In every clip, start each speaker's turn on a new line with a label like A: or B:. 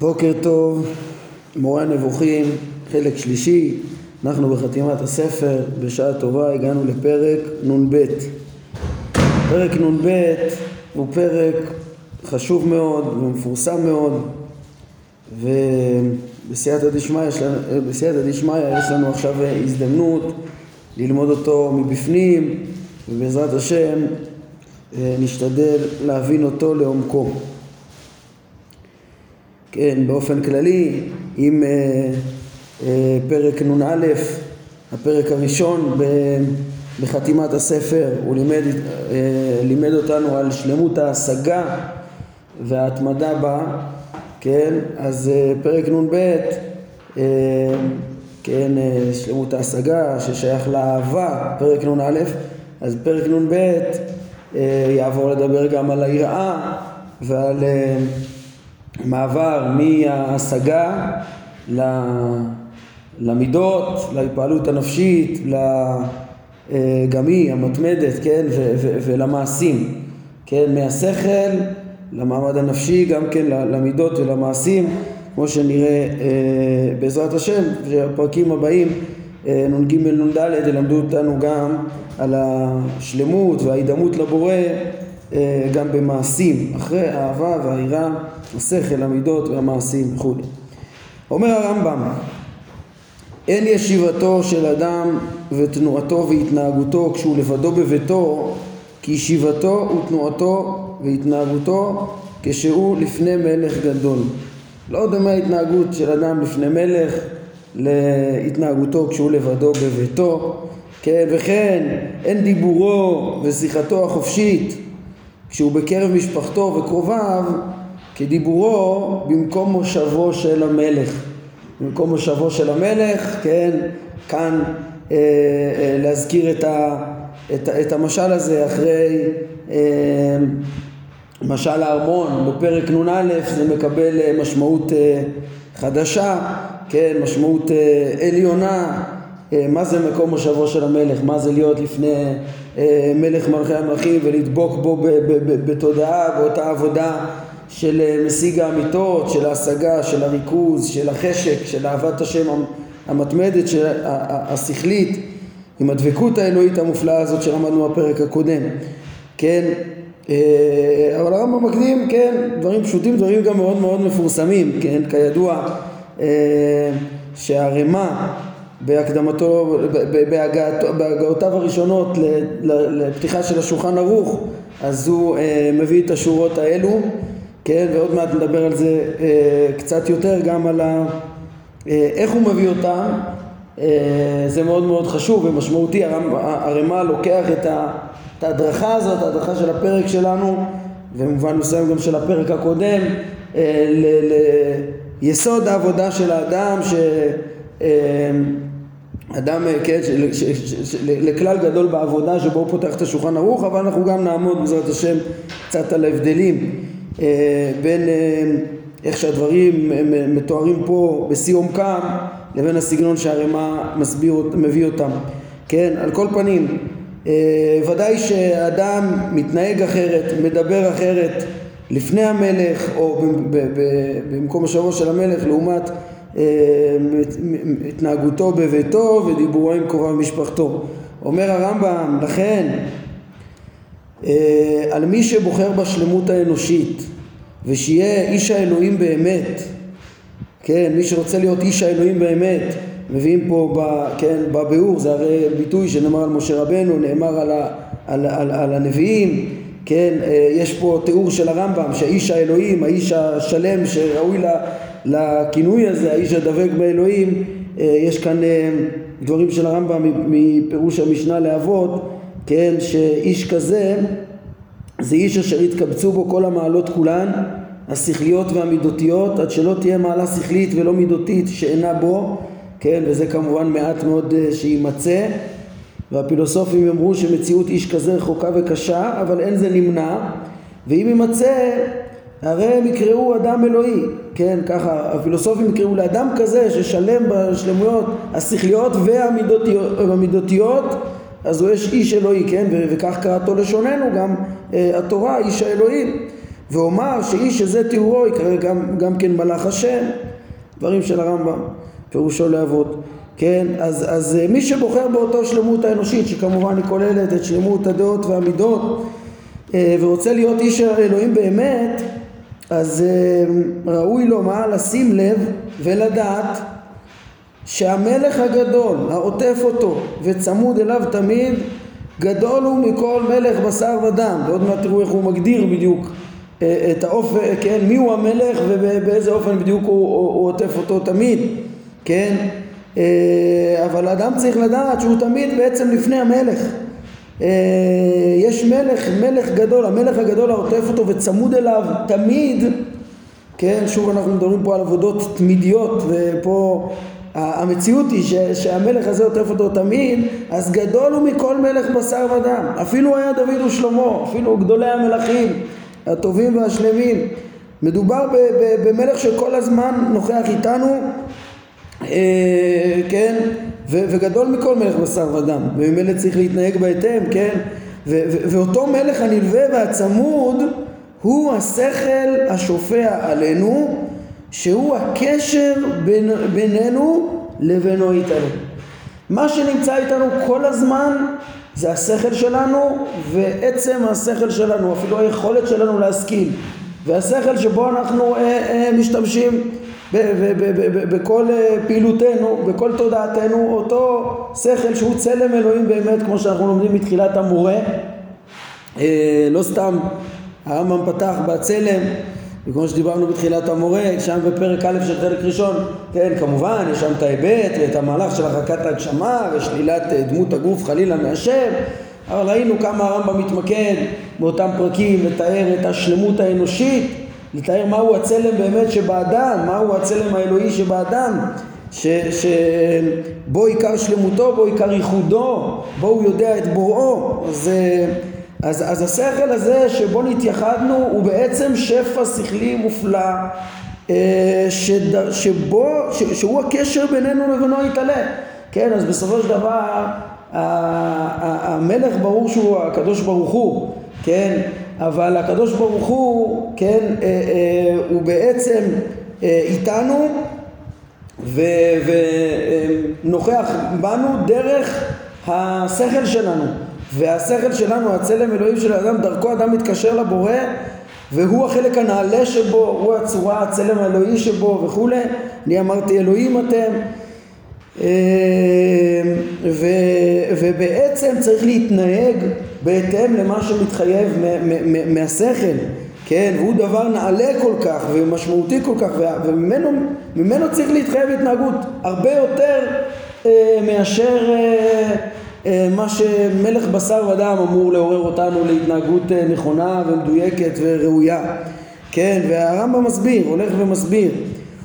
A: בוקר טוב, מורה הנבוכים, חלק שלישי, אנחנו בחתימת הספר, בשעה טובה הגענו לפרק נ"ב. פרק נ"ב הוא פרק חשוב מאוד ומפורסם מאוד ובסייעתא דשמיא יש, יש לנו עכשיו הזדמנות ללמוד אותו מבפנים ובעזרת השם אה, נשתדל להבין אותו לעומקו. כן, באופן כללי, אם אה, אה, פרק נ"א, הפרק הראשון בחתימת הספר, הוא לימד, אה, לימד אותנו על שלמות ההשגה וההתמדה בה, כן, אז אה, פרק נ"ב, אה, כן, אה, שלמות ההשגה ששייך לאהבה, פרק נ"א, אז פרק נ"ב אה, יעבור לדבר גם על היראה ועל אה, מעבר מההשגה למידות, להתפעלות הנפשית, גם היא המתמדת, כן, ולמעשים, כן, מהשכל למעמד הנפשי, גם כן למידות ולמעשים, כמו שנראה אה, בעזרת השם, שהפרקים הבאים אה, נ"ג נ"ד ילמדו אותנו גם על השלמות וההידמות לבורא גם במעשים, אחרי האהבה והיראה, השכל, המידות והמעשים וכו'. אומר הרמב"ם, אין ישיבתו של אדם ותנועתו והתנהגותו כשהוא לבדו בביתו כי ישיבתו ותנועתו והתנהגותו כשהוא לפני מלך גדול. לא דומה ההתנהגות של אדם לפני מלך להתנהגותו כשהוא לבדו בביתו, כן, וכן אין דיבורו ושיחתו החופשית כשהוא בקרב משפחתו וקרוביו כדיבורו במקום מושבו של המלך. במקום מושבו של המלך, כן, כאן אה, אה, להזכיר את, ה, את, את המשל הזה אחרי אה, משל הארמון בפרק נ"א זה מקבל אה, משמעות אה, חדשה, כן, משמעות אה, עליונה, מה זה מקום מושבו של המלך, מה זה להיות לפני אה, מלך מלכי המלכים ולדבוק בו בתודעה, באותה עבודה של אה, משיג האמיתות, של ההשגה, של הריכוז, של החשק, של אהבת השם המתמדת, של השכלית, עם הדבקות האלוהית המופלאה הזאת שלמדנו בפרק הקודם, כן? אבל הרמב"ם מקדים, כן, דברים פשוטים, דברים גם מאוד מאוד מפורסמים, כן, כידוע שהרמה בהקדמתו, בהגעותיו הראשונות לפתיחה של השולחן ערוך אז הוא אה, מביא את השורות האלו כן ועוד מעט נדבר על זה אה, קצת יותר גם על ה, אה, איך הוא מביא אותם זה מאוד מאוד חשוב ומשמעותי הרמ"א לוקח את, ה, את ההדרכה הזאת ההדרכה של הפרק שלנו ובמובן מסוים גם של הפרק הקודם ליסוד העבודה של האדם ש אדם, כן, לכלל גדול בעבודה שבו הוא פותח את השולחן ערוך, אבל אנחנו גם נעמוד בעזרת השם קצת על ההבדלים אה, בין אה, איך שהדברים מתוארים פה בשיא עומקם לבין הסגנון שהרמ"א מביא אותם. כן, על כל פנים, אה, ודאי שאדם מתנהג אחרת, מדבר אחרת לפני המלך או במקום השבוע של המלך לעומת אה, התנהגותו בביתו ודיבורו עם קרוביו משפחתו. אומר הרמב"ם, לכן אה, על מי שבוחר בשלמות האנושית ושיהיה איש האלוהים באמת, כן, מי שרוצה להיות איש האלוהים באמת, מביאים פה, ב, כן, בביאור, זה הרי ביטוי שנאמר על משה רבנו, נאמר על, ה, על, על, על הנביאים, כן, אה, יש פה תיאור של הרמב"ם שהאיש האלוהים, האיש השלם שראוי לה לכינוי הזה, האיש הדבק באלוהים, אה, יש כאן אה, דברים של הרמב"ם מפירוש המשנה לאבות, כן, שאיש כזה זה איש אשר יתקבצו בו כל המעלות כולן, השכליות והמידותיות, עד שלא תהיה מעלה שכלית ולא מידותית שאינה בו, כן, וזה כמובן מעט מאוד אה, שיימצא, והפילוסופים יאמרו שמציאות איש כזה רחוקה וקשה, אבל אין זה נמנע, ואם יימצא הרי הם יקראו אדם אלוהי, כן, ככה הפילוסופים יקראו לאדם כזה ששלם בשלמויות השכליות והמידותיות, אז הוא יש איש אלוהי, כן, וכך קראתו לשוננו גם אה, התורה, איש האלוהים. ואומר שאיש שזה תיאורו יקרא גם, גם כן מלאך השם, דברים של הרמב"ם, פירושו לאבות. כן, אז, אז אה, מי שבוחר באותו שלמות האנושית, שכמובן היא כוללת את שלמות הדעות והמידות, אה, ורוצה להיות איש אלוהים באמת, אז אה, ראוי לו מה? לשים לב ולדעת שהמלך הגדול העוטף אותו וצמוד אליו תמיד גדול הוא מכל מלך בשר ודם ועוד מעט תראו איך הוא מגדיר בדיוק את האופן, כן, מי הוא המלך ובאיזה אופן בדיוק הוא, הוא, הוא עוטף אותו תמיד, כן, אבל האדם צריך לדעת שהוא תמיד בעצם לפני המלך אה, יש מלך, מלך גדול, המלך הגדול העוטף אותו וצמוד אליו תמיד, כן, שוב אנחנו מדברים פה על עבודות תמידיות ופה המציאות היא ש, שהמלך הזה עוטף אותו תמיד, אז גדול הוא מכל מלך בשר ודם, אפילו היה דוד ושלמה, אפילו גדולי המלכים הטובים והשלמים, מדובר ב, ב, במלך שכל הזמן נוכח איתנו, אה, כן, ו- וגדול מכל מלך בשר ודם, וממילא צריך להתנהג בהתאם, כן? ו- ו- ואותו מלך הנלווה והצמוד הוא השכל השופע עלינו, שהוא הקשר בין, בינינו לבינו איתנו. מה שנמצא איתנו כל הזמן זה השכל שלנו ועצם השכל שלנו, אפילו היכולת שלנו להשכיל. והשכל שבו אנחנו אה, אה, משתמשים בכל אה, פעילותנו, בכל תודעתנו, אותו שכל שהוא צלם אלוהים באמת, כמו שאנחנו לומדים מתחילת המורה. אה, לא סתם הרמב"ם פתח בצלם, וכמו שדיברנו בתחילת המורה, שם בפרק א' של חלק ראשון, כן, כמובן, יש שם את ההיבט ואת המהלך של הרחקת ההגשמה ושלילת אה, דמות הגוף חלילה מהשם, אבל ראינו כמה הרמב"ם מתמקד באותם פרקים לתאר את השלמות האנושית לתאר מהו הצלם באמת שבאדם, מהו הצלם האלוהי שבאדם, ש, שבו עיקר שלמותו, בו עיקר ייחודו, בו הוא יודע את בוראו. אז, אז, אז השכל הזה שבו נתייחדנו הוא בעצם שפע שכלי מופלא אה, שד, שבו, ש, שהוא הקשר בינינו לבינו יתעלה. כן, אז בסופו של דבר המלך ברור שהוא הקדוש ברוך הוא, כן, אבל הקדוש ברוך הוא, כן, אה, אה, הוא בעצם אה, איתנו ונוכח בנו דרך השכל שלנו והשכל שלנו, הצלם אלוהים של האדם, דרכו אדם מתקשר לבורא והוא החלק הנעלה שבו, הוא הצורה, הצלם האלוהי שבו וכולי. אני אמרתי אלוהים אתם ו, ובעצם צריך להתנהג בהתאם למה שמתחייב מהשכל, כן, והוא דבר נעלה כל כך ומשמעותי כל כך וממנו צריך להתחייב התנהגות הרבה יותר אה, מאשר אה, אה, מה שמלך בשר ודם אמור לעורר אותנו להתנהגות אה, נכונה ומדויקת וראויה, כן, והרמב"ם מסביר, הולך ומסביר.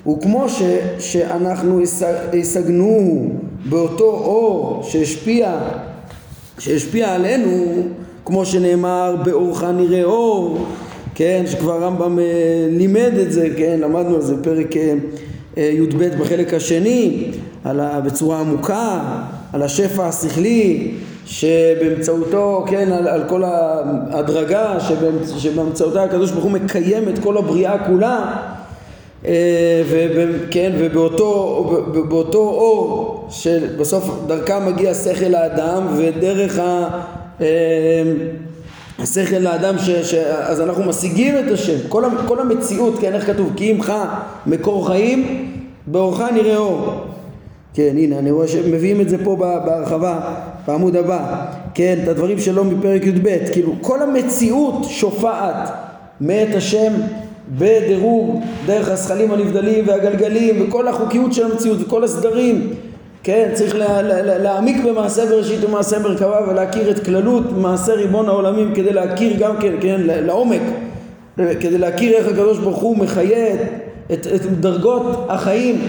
A: וכמו ש, שאנחנו השגנו באותו אור שהשפיע, שהשפיע עלינו, כמו שנאמר באורך נראה אור, כן, שכבר הרמב"ם אה, לימד את זה, כן, למדנו על זה פרק אה, אה, י"ב בחלק השני, על ה, בצורה עמוקה, על השפע השכלי שבאמצעותו, כן, על, על כל ההדרגה שבאמצעותה הקדוש ברוך הוא מקיים את כל הבריאה כולה אה, וכן, ובאותו אור שבסוף דרכם מגיע שכל האדם ודרך ה... אה, השכל לאדם, ש, ש, אז אנחנו משיגים את השם, כל, כל המציאות, כן, איך כתוב? כי עמך מקור חיים, באורך נראה אור. כן, הנה, אני רואה שמביאים את זה פה בהרחבה, בעמוד הבא, כן, את הדברים שלו מפרק י"ב, כאילו כל המציאות שופעת מאת השם בדירוג דרך הזכלים הנבדלים והגלגלים וכל החוקיות של המציאות וכל הסדרים כן, צריך לה, לה, לה, להעמיק במעשה בראשית ומעשה מרכבה ולהכיר את כללות מעשה ריבון העולמים כדי להכיר גם כן, כן, לעומק כדי להכיר איך הקדוש ברוך הוא מחיה את, את דרגות החיים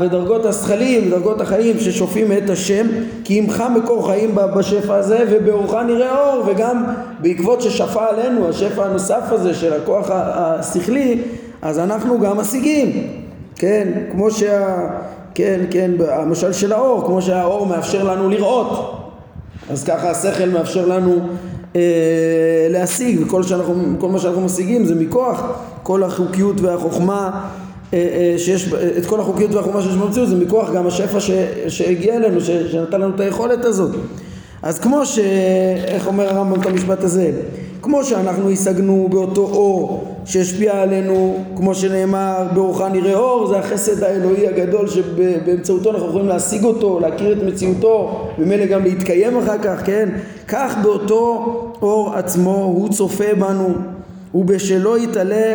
A: ודרגות השכלים, דרגות החיים ששופעים את השם כי עמך מקור חיים בשפע הזה ובאורך נראה אור וגם בעקבות ששפע עלינו השפע הנוסף הזה של הכוח השכלי אז אנחנו גם משיגים. כן כמו שה... כן כן המשל של האור כמו שהאור מאפשר לנו לראות. אז ככה השכל מאפשר לנו אה, להשיג, וכל שאנחנו, מה שאנחנו משיגים זה מכוח כל החוקיות והחוכמה שיש, את כל החוקיות והחוכמה שיש במציאות זה מכוח גם השפע ש, שהגיע אלינו, ש, שנתן לנו את היכולת הזאת. אז כמו ש... איך אומר הרמב"ם את המשפט הזה? כמו שאנחנו השגנו באותו אור שהשפיע עלינו, כמו שנאמר, באורך נראה אור, זה החסד האלוהי הגדול שבאמצעותו אנחנו יכולים להשיג אותו, להכיר את מציאותו, וממילא גם להתקיים אחר כך, כן? כך באותו אור עצמו הוא צופה בנו, ובשלו יתעלה, אה,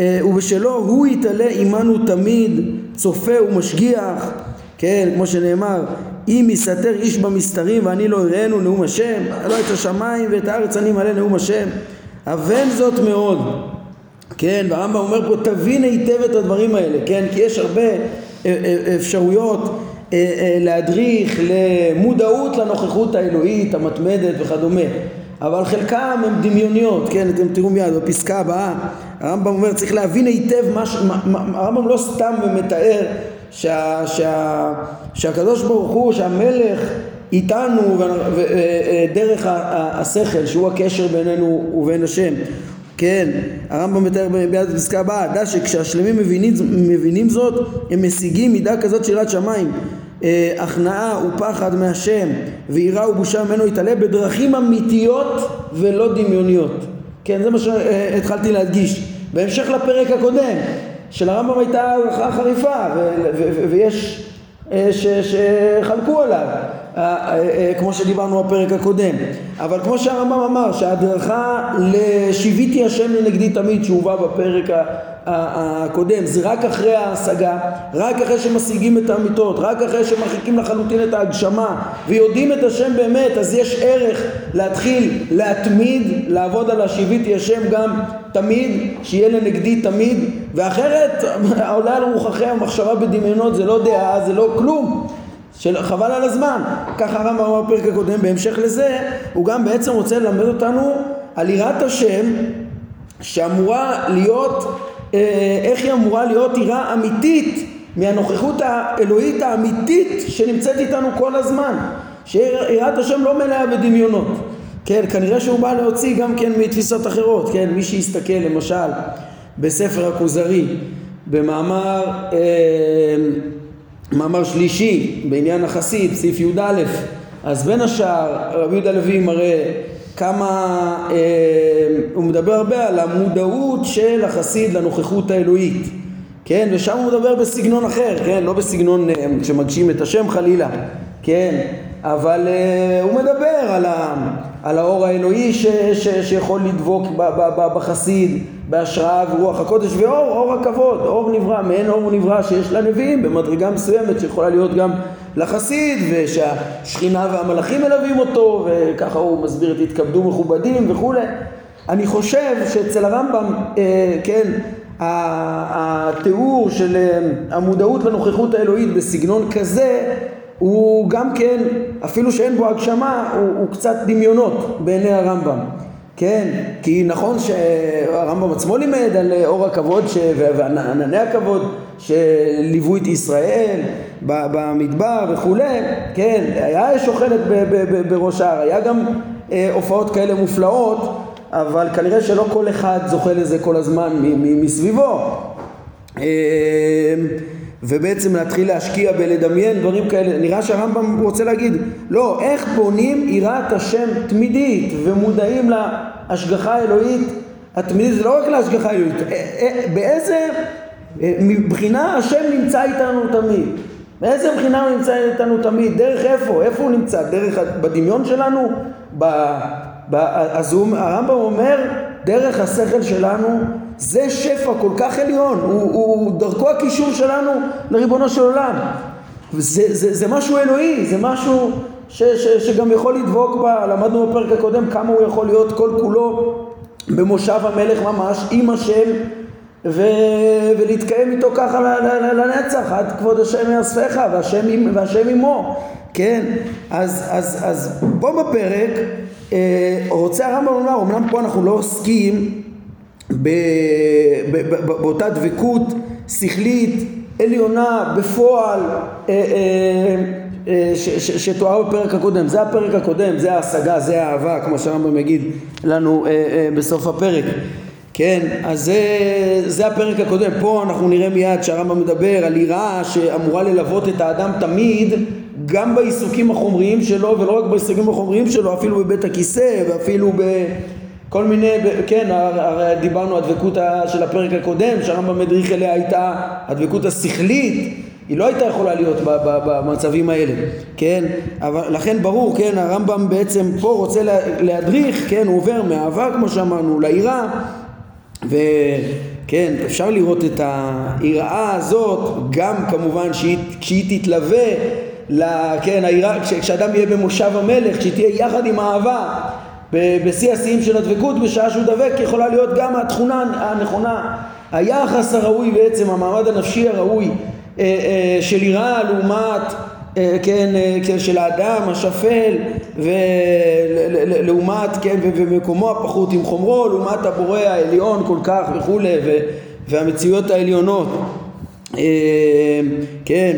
A: ובשלו הוא יתעלה עמנו תמיד, צופה ומשגיח, כן? כמו שנאמר, אם יסתר איש במסתרים ואני לא אראנו נאום השם, לא את השמיים ואת הארץ אני מלא נאום השם. אבן זאת מאוד. כן, והרמב"ם אומר פה תבין היטב את הדברים האלה, כן, כי יש הרבה אה, אה, אפשרויות אה, להדריך למודעות לנוכחות האלוהית המתמדת וכדומה, אבל חלקם הם דמיוניות, כן, אתם תראו מיד בפסקה הבאה, הרמב"ם אומר צריך להבין היטב מה, מה הרמב"ם לא סתם מתאר שה, שה, שהקדוש ברוך הוא, שהמלך איתנו דרך השכל שהוא הקשר בינינו ובין השם כן, הרמב"ם מתאר ביד הפסקה הבאה, דע שכשהשלמים מבינים, מבינים זאת, הם משיגים מידה כזאת של יראת שמיים, אה, הכנעה ופחד מהשם, ויראה ובושה ממנו יתעלה בדרכים אמיתיות ולא דמיוניות. כן, זה מה שהתחלתי להדגיש. בהמשך לפרק הקודם, של הרמב"ם הייתה הערכה חריפה, ויש אה, שחלקו עליו. אה, אה, כמו שדיברנו בפרק הקודם. אבל כמו שהרמב"ם אמר, שההדרכה לשיוויתי השם לנגדי תמיד שהובא בפרק הקודם, זה רק אחרי ההשגה, רק אחרי שמשיגים את האמיתות, רק אחרי שמרחיקים לחלוטין את ההגשמה ויודעים את השם באמת, אז יש ערך להתחיל להתמיד, לעבוד על השיוויתי השם גם תמיד, שיהיה לנגדי תמיד, ואחרת עולה על רוחכם המחשבה בדמיונות זה לא דעה, זה לא כלום. של חבל על הזמן. ככה הרמב"ם אמר בפרק הקודם, בהמשך לזה, הוא גם בעצם רוצה ללמד אותנו על יראת השם שאמורה להיות, אה, איך היא אמורה להיות יראה אמיתית מהנוכחות האלוהית האמיתית שנמצאת איתנו כל הזמן. שיראת השם לא מלאה בדמיונות. כן, כנראה שהוא בא להוציא גם כן מתפיסות אחרות, כן, מי שיסתכל למשל בספר הכוזרי במאמר אה, מאמר שלישי בעניין החסיד, סעיף י"א, אז בין השאר רבי יהודה לוי מראה כמה, אה, הוא מדבר הרבה על המודעות של החסיד לנוכחות האלוהית, כן, ושם הוא מדבר בסגנון אחר, כן, לא בסגנון אה, שמגשים את השם חלילה, כן, אבל אה, הוא מדבר על, ה, על האור האלוהי ש, ש, שיכול לדבוק ב, ב, ב, בחסיד, בהשראה ורוח הקודש ואור, אור הכבוד, אור נברא, מעין אור נברא שיש לנביאים במדרגה מסוימת שיכולה להיות גם לחסיד ושהשכינה והמלאכים מלווים אותו וככה הוא מסביר את התכבדו מכובדים וכולי. אני חושב שאצל הרמב"ם, אה, כן, התיאור של אה, המודעות לנוכחות האלוהית בסגנון כזה הוא גם כן, אפילו שאין בו הגשמה, הוא, הוא קצת דמיונות בעיני הרמב"ם. כן, כי נכון שהרמב"ם עצמו לימד על אור הכבוד ש... וענני הכבוד שליוו את ישראל במדבר וכולי, כן, היה אש אוכלת בראש ההר, היה גם אה, הופעות כאלה מופלאות, אבל כנראה שלא כל אחד זוכה לזה כל הזמן מסביבו. אה, ובעצם להתחיל להשקיע בלדמיין דברים כאלה. נראה שהרמב"ם רוצה להגיד, לא, איך בונים יראת השם תמידית ומודעים להשגחה האלוהית התמידית, זה לא רק להשגחה האלוהית, אה, אה, באיזה מבחינה השם נמצא איתנו תמיד. באיזה מבחינה הוא נמצא איתנו תמיד? דרך איפה? איפה הוא נמצא? דרך בדמיון שלנו? ב, ב, אז הרמב"ם אומר, דרך השכל שלנו זה שפע כל כך עליון, הוא, הוא דרכו הקישור שלנו לריבונו של עולם. זה, זה, זה משהו אלוהי, זה משהו ש, ש, שגם יכול לדבוק בה, למדנו בפרק הקודם כמה הוא יכול להיות כל כולו במושב המלך ממש עם השם ו, ולהתקיים איתו ככה לנצח עד כבוד השם יאספך והשם, והשם עמו כן אז, אז, אז פה בפרק אה, רוצה הרמב"ם לומר אמנם פה אנחנו לא עוסקים באותה דבקות שכלית עליונה בפועל אה, אה, אה, שתואר בפרק הקודם, זה הפרק הקודם, זה ההשגה, זה האהבה, כמו שהרמב"ם יגיד לנו בסוף הפרק. כן, אז זה, זה הפרק הקודם, פה אנחנו נראה מיד שהרמב"ם מדבר על יראה שאמורה ללוות את האדם תמיד גם בעיסוקים החומריים שלו ולא רק בעיסוקים החומריים שלו, אפילו בבית הכיסא ואפילו בכל מיני, כן, הרי דיברנו הדבקות של הפרק הקודם שהרמב"ם מדריך אליה הייתה הדבקות השכלית היא לא הייתה יכולה להיות במצבים האלה, כן? אבל לכן ברור, כן, הרמב"ם בעצם פה רוצה להדריך, כן, הוא עובר מאהבה כמו שאמרנו ליראה וכן, אפשר לראות את היראה הזאת גם כמובן שהיא, כשהיא תתלווה, כן, היראה, כשאדם יהיה במושב המלך, כשהיא תהיה יחד עם האהבה בשיא השיאים של הדבקות בשעה שהוא דבק יכולה להיות גם התכונה הנכונה. היחס הראוי בעצם המעמד הנפשי הראוי אה, אה, של יראה לעומת אה, כן, כן, של האדם השפל ולעומת כן ומקומו הפחות עם חומרו לעומת הבורא העליון כל כך וכולי והמציאויות העליונות. כן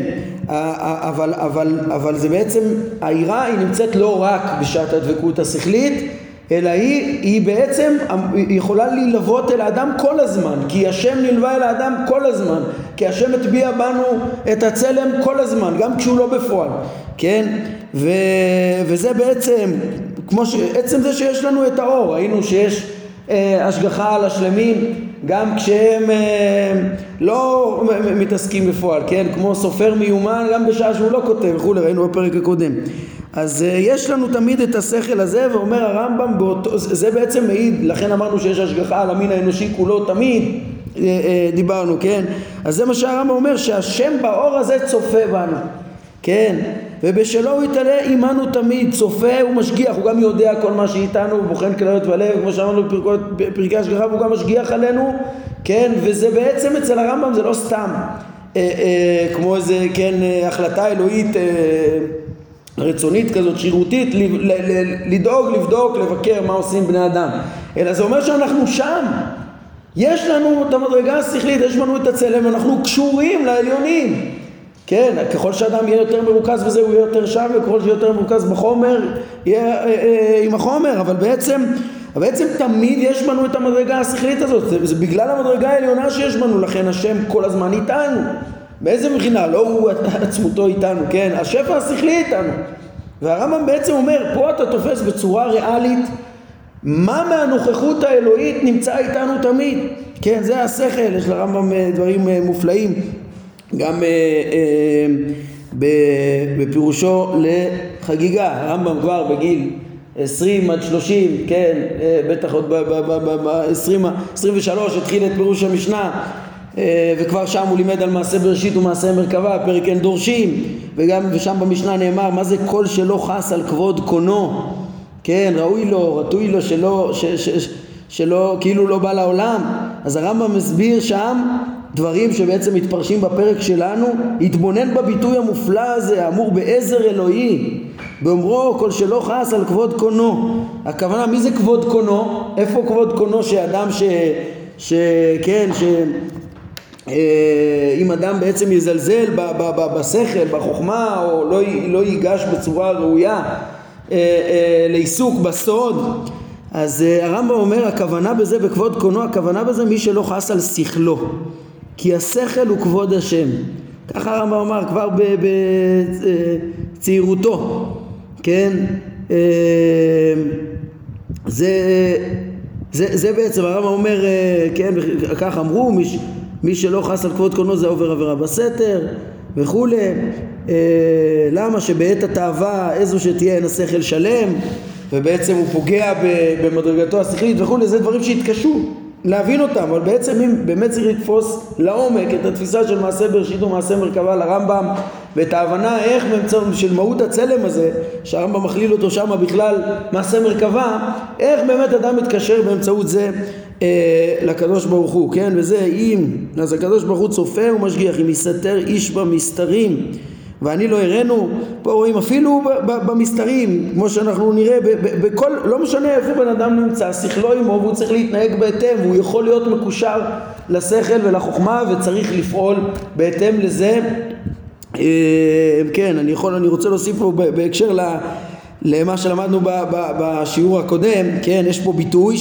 A: אבל, אבל, אבל זה בעצם היראה היא נמצאת לא רק בשעת הדבקות השכלית אלא היא, היא בעצם יכולה להילוות אל האדם כל הזמן כי השם נלווה אל האדם כל הזמן כי השם הטביע בנו את הצלם כל הזמן גם כשהוא לא בפועל כן? ו, וזה בעצם כמו ש... עצם זה שיש לנו את האור ראינו שיש אה, השגחה על השלמים גם כשהם אה, לא מתעסקים בפועל כן? כמו סופר מיומן גם בשעה שהוא לא כותב וכולי ראינו בפרק הקודם. אז uh, יש לנו תמיד את השכל הזה ואומר הרמב"ם באותו, זה בעצם מעיד, לכן אמרנו שיש השגחה על המין האנושי כולו תמיד uh, דיברנו, כן? אז זה מה שהרמב"ם אומר שהשם באור הזה צופה בנו, כן? ובשלו הוא יתעלה עמנו תמיד, צופה ומשגיח, הוא גם יודע כל מה שאיתנו, הוא בוחן כליות ולב, כמו שאמרנו בפרקי השגחה, והוא גם משגיח עלינו, כן? וזה בעצם אצל הרמב"ם זה לא סתם אה, אה, כמו איזה, כן, החלטה אלוהית אה, רצונית כזאת, שירותית, לדאוג, לבדוק, לבקר מה עושים בני אדם. אלא זה אומר שאנחנו שם. יש לנו את המדרגה השכלית, יש לנו את הצלם, אנחנו קשורים לעליונים. כן, ככל שאדם יהיה יותר מרוכז בזה הוא יהיה יותר שם, וככל שיהיה יותר מרוכז בחומר, יהיה אה, אה, עם החומר, אבל בעצם, בעצם תמיד יש בנו את המדרגה השכלית הזאת, זה, זה בגלל המדרגה העליונה שיש בנו, לכן השם כל הזמן איתנו. באיזה מבחינה? לא הוא עצמותו איתנו, כן? השפע השכלי איתנו. והרמב"ם בעצם אומר, פה אתה תופס בצורה ריאלית מה מהנוכחות האלוהית נמצא איתנו תמיד. כן, זה השכל, יש לרמב"ם אה, דברים אה, מופלאים. גם אה, אה, בפירושו לחגיגה, הרמב"ם כבר בגיל 20 עד 30, כן, אה, בטח עוד ב-23 התחיל את פירוש המשנה וכבר שם הוא לימד על מעשה בראשית ומעשה מרכבה, פרק אין דורשים, וגם ושם במשנה נאמר מה זה כל שלא חס על כבוד קונו, כן, ראוי לו, רטוי לו שלא, ש, ש, ש, שלא, כאילו לא בא לעולם, אז הרמב"ם מסביר שם דברים שבעצם מתפרשים בפרק שלנו, התבונן בביטוי המופלא הזה, האמור בעזר אלוהי, באומרו כל שלא חס על כבוד קונו, הכוונה מי זה כבוד קונו? איפה כבוד קונו שאדם ש... שכן, ש... אה, אם אדם בעצם יזלזל בשכל, בחוכמה, או לא, לא ייגש בצורה ראויה אה, אה, לעיסוק בסוד, אז הרמב"ם אומר הכוונה בזה בכבוד קונו, הכוונה בזה מי שלא חס על שכלו, כי השכל הוא כבוד השם. ככה הרמב"ם אמר כבר בצעירותו, כן? זה, זה, זה בעצם, הרמב"ם אומר, כן, כך אמרו, מי שלא חס על כבוד קונו זה עובר עבירה בסתר וכולי אה, למה שבעת התאווה איזו שתהיה אין השכל שלם ובעצם הוא פוגע במדרגתו השכלית וכולי זה דברים שהתקשו להבין אותם אבל בעצם אם באמת צריך לתפוס לעומק את התפיסה של מעשה בראשית ומעשה מרכבה לרמב"ם ואת ההבנה איך באמצעות של מהות הצלם הזה שהרמב"ם מכליל אותו שם בכלל מעשה מרכבה איך באמת אדם מתקשר באמצעות זה אה, לקדוש ברוך הוא, כן? וזה אם, אז הקדוש ברוך הוא צופה ומשגיח, אם יסתר איש במסתרים ואני לא הראנו, פה רואים אפילו במסתרים, כמו שאנחנו נראה, בכל, לא משנה איפה בן אדם נמצא, שכלו עמו והוא צריך להתנהג בהתאם, והוא יכול להיות מקושר לשכל ולחוכמה וצריך לפעול בהתאם לזה. כן, אני יכול, אני רוצה להוסיף פה בהקשר ל... למה שלמדנו ב, ב, בשיעור הקודם, כן, יש פה ביטוי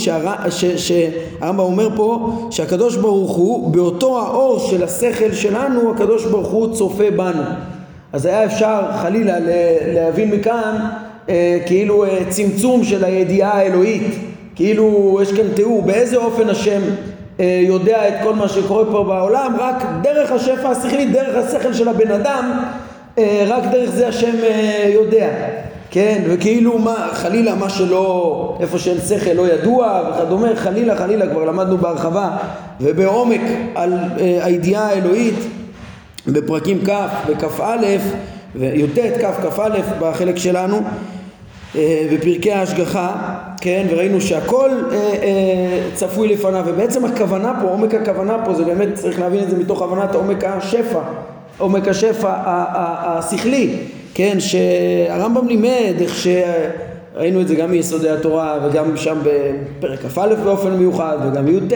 A: שהרמב"ם אומר פה שהקדוש ברוך הוא באותו האור של השכל שלנו הקדוש ברוך הוא צופה בנו אז היה אפשר חלילה להבין מכאן אה, כאילו אה, צמצום של הידיעה האלוהית. כאילו יש כאן תיאור. באיזה אופן השם אה, יודע את כל מה שקורה פה בעולם? רק דרך השפע השכלית, דרך השכל של הבן אדם רק דרך זה השם יודע. כן, וכאילו מה, חלילה מה שלא, איפה שאין שכל לא ידוע וכדומה, חלילה חלילה כבר למדנו בהרחבה ובעומק על אה, הידיעה האלוהית בפרקים כ' וכ"א וי"ט כ"א בחלק שלנו אה, בפרקי ההשגחה, כן, וראינו שהכל אה, אה, צפוי לפניו ובעצם הכוונה פה, עומק הכוונה פה זה באמת צריך להבין את זה מתוך הבנת עומק השפע, עומק השפע השכלי כן, שהרמב"ם לימד איך שראינו את זה גם מיסודי התורה וגם שם בפרק כ"א באופן מיוחד וגם בי"ט,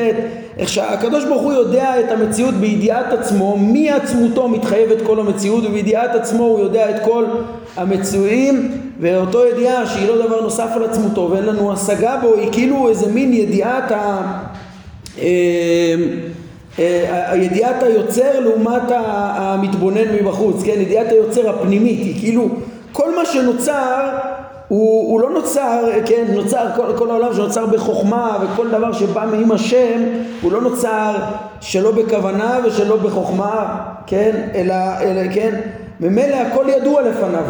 A: איך שהקדוש ברוך הוא יודע את המציאות בידיעת עצמו, מעצמותו מתחייבת כל המציאות ובידיעת עצמו הוא יודע את כל המצויים ואותו ידיעה שהיא לא דבר נוסף על עצמותו ואין לנו השגה בו היא כאילו איזה מין ידיעת ה... אה, אה, ידיעת היוצר לעומת המתבונן מבחוץ, כן? ידיעת היוצר הפנימית היא כאילו כל מה שנוצר הוא, הוא לא נוצר, כן, נוצר כל, כל העולם שנוצר בחוכמה וכל דבר שבא מעם השם הוא לא נוצר שלא בכוונה ושלא בחוכמה, כן, אלא, אלא כן, ממילא הכל ידוע לפניו,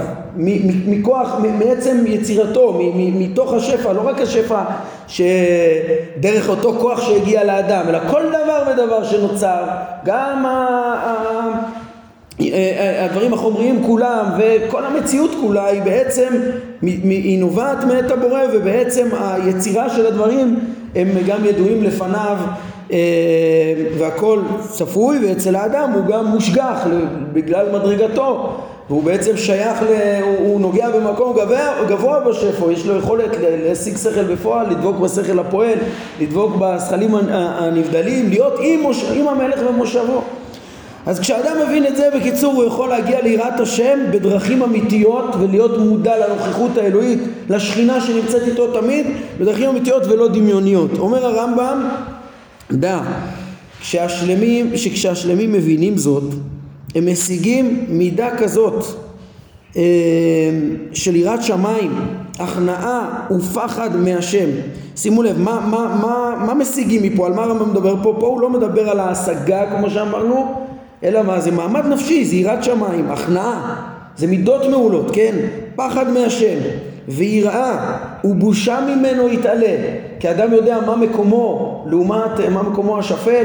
A: מכוח, מעצם יצירתו, מתוך השפע, לא רק השפע שדרך אותו כוח שהגיע לאדם, אלא כל דבר ודבר שנוצר, גם הדברים החומריים כולם וכל המציאות כולה היא בעצם, היא נובעת מאת הבורא ובעצם היצירה של הדברים הם גם ידועים לפניו אה, והכל צפוי ואצל האדם הוא גם מושגח בגלל מדרגתו והוא בעצם שייך, ל... הוא נוגע במקום גבוה, גבוה בשפע, יש לו יכולת להשיג שכל בפועל, לדבוק בשכל הפועל, לדבוק בשכלים הנבדלים, להיות עם, מוש... עם המלך ומושבו. אז כשאדם מבין את זה, בקיצור, הוא יכול להגיע ליראת השם בדרכים אמיתיות ולהיות מודע לנוכחות האלוהית, לשכינה שנמצאת איתו תמיד, בדרכים אמיתיות ולא דמיוניות. אומר הרמב"ם, דע, כשהשלמים, שכשהשלמים מבינים זאת, הם משיגים מידה כזאת אה, של יראת שמיים, הכנעה ופחד מהשם. שימו לב, מה, מה, מה, מה משיגים מפה? על מה הרמב"ם מדבר פה? פה הוא לא מדבר על ההשגה כמו שאמרנו, אלא מה? זה מעמד נפשי, זה יראת שמיים, הכנעה, זה מידות מעולות, כן? פחד מהשם. ויראה ובושה ממנו יתעלה כי אדם יודע מה מקומו לעומת מה מקומו השפל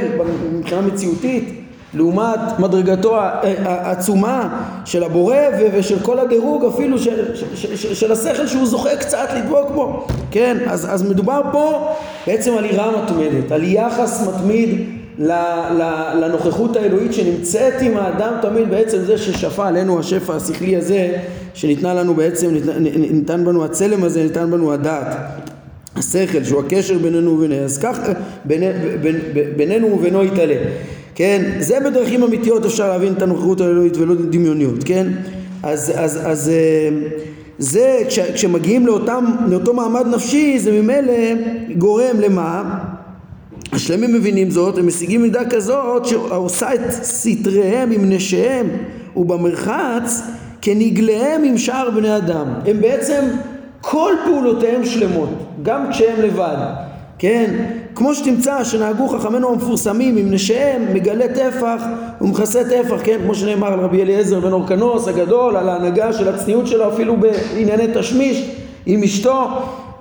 A: מבחינה מציאותית לעומת מדרגתו העצומה של הבורא ושל כל הדירוג אפילו של, של, של, של השכל שהוא זוכה קצת לדבוק בו כן אז, אז מדובר פה בעצם על יראה מתמדת על יחס מתמיד לנוכחות האלוהית שנמצאת עם האדם תמיד בעצם זה ששפע עלינו השפע השכלי הזה שניתנה לנו בעצם, ניתן בנו הצלם הזה, ניתן בנו הדעת השכל שהוא הקשר בינינו ובינינו אז כך בינינו ובינו יתעלה. כן? זה בדרכים אמיתיות אפשר להבין את הנוכחות האלוהית ולא דמיוניות כן? אז, אז, אז אה, זה כש, כשמגיעים לאותם, לאותו מעמד נפשי זה ממילא גורם למה השלמים מבינים זאת, הם משיגים מידה כזאת שעושה את סתריהם עם נשיהם ובמרחץ כנגליהם עם שאר בני אדם. הם בעצם כל פעולותיהם שלמות, גם כשהם לבד, כן? כמו שתמצא שנהגו חכמינו המפורסמים עם נשיהם מגלה טפח ומכסה טפח, כן? כמו שנאמר על רבי אליעזר בן אורקנוס הגדול, על ההנהגה של הצניעות שלו אפילו בענייני תשמיש עם אשתו,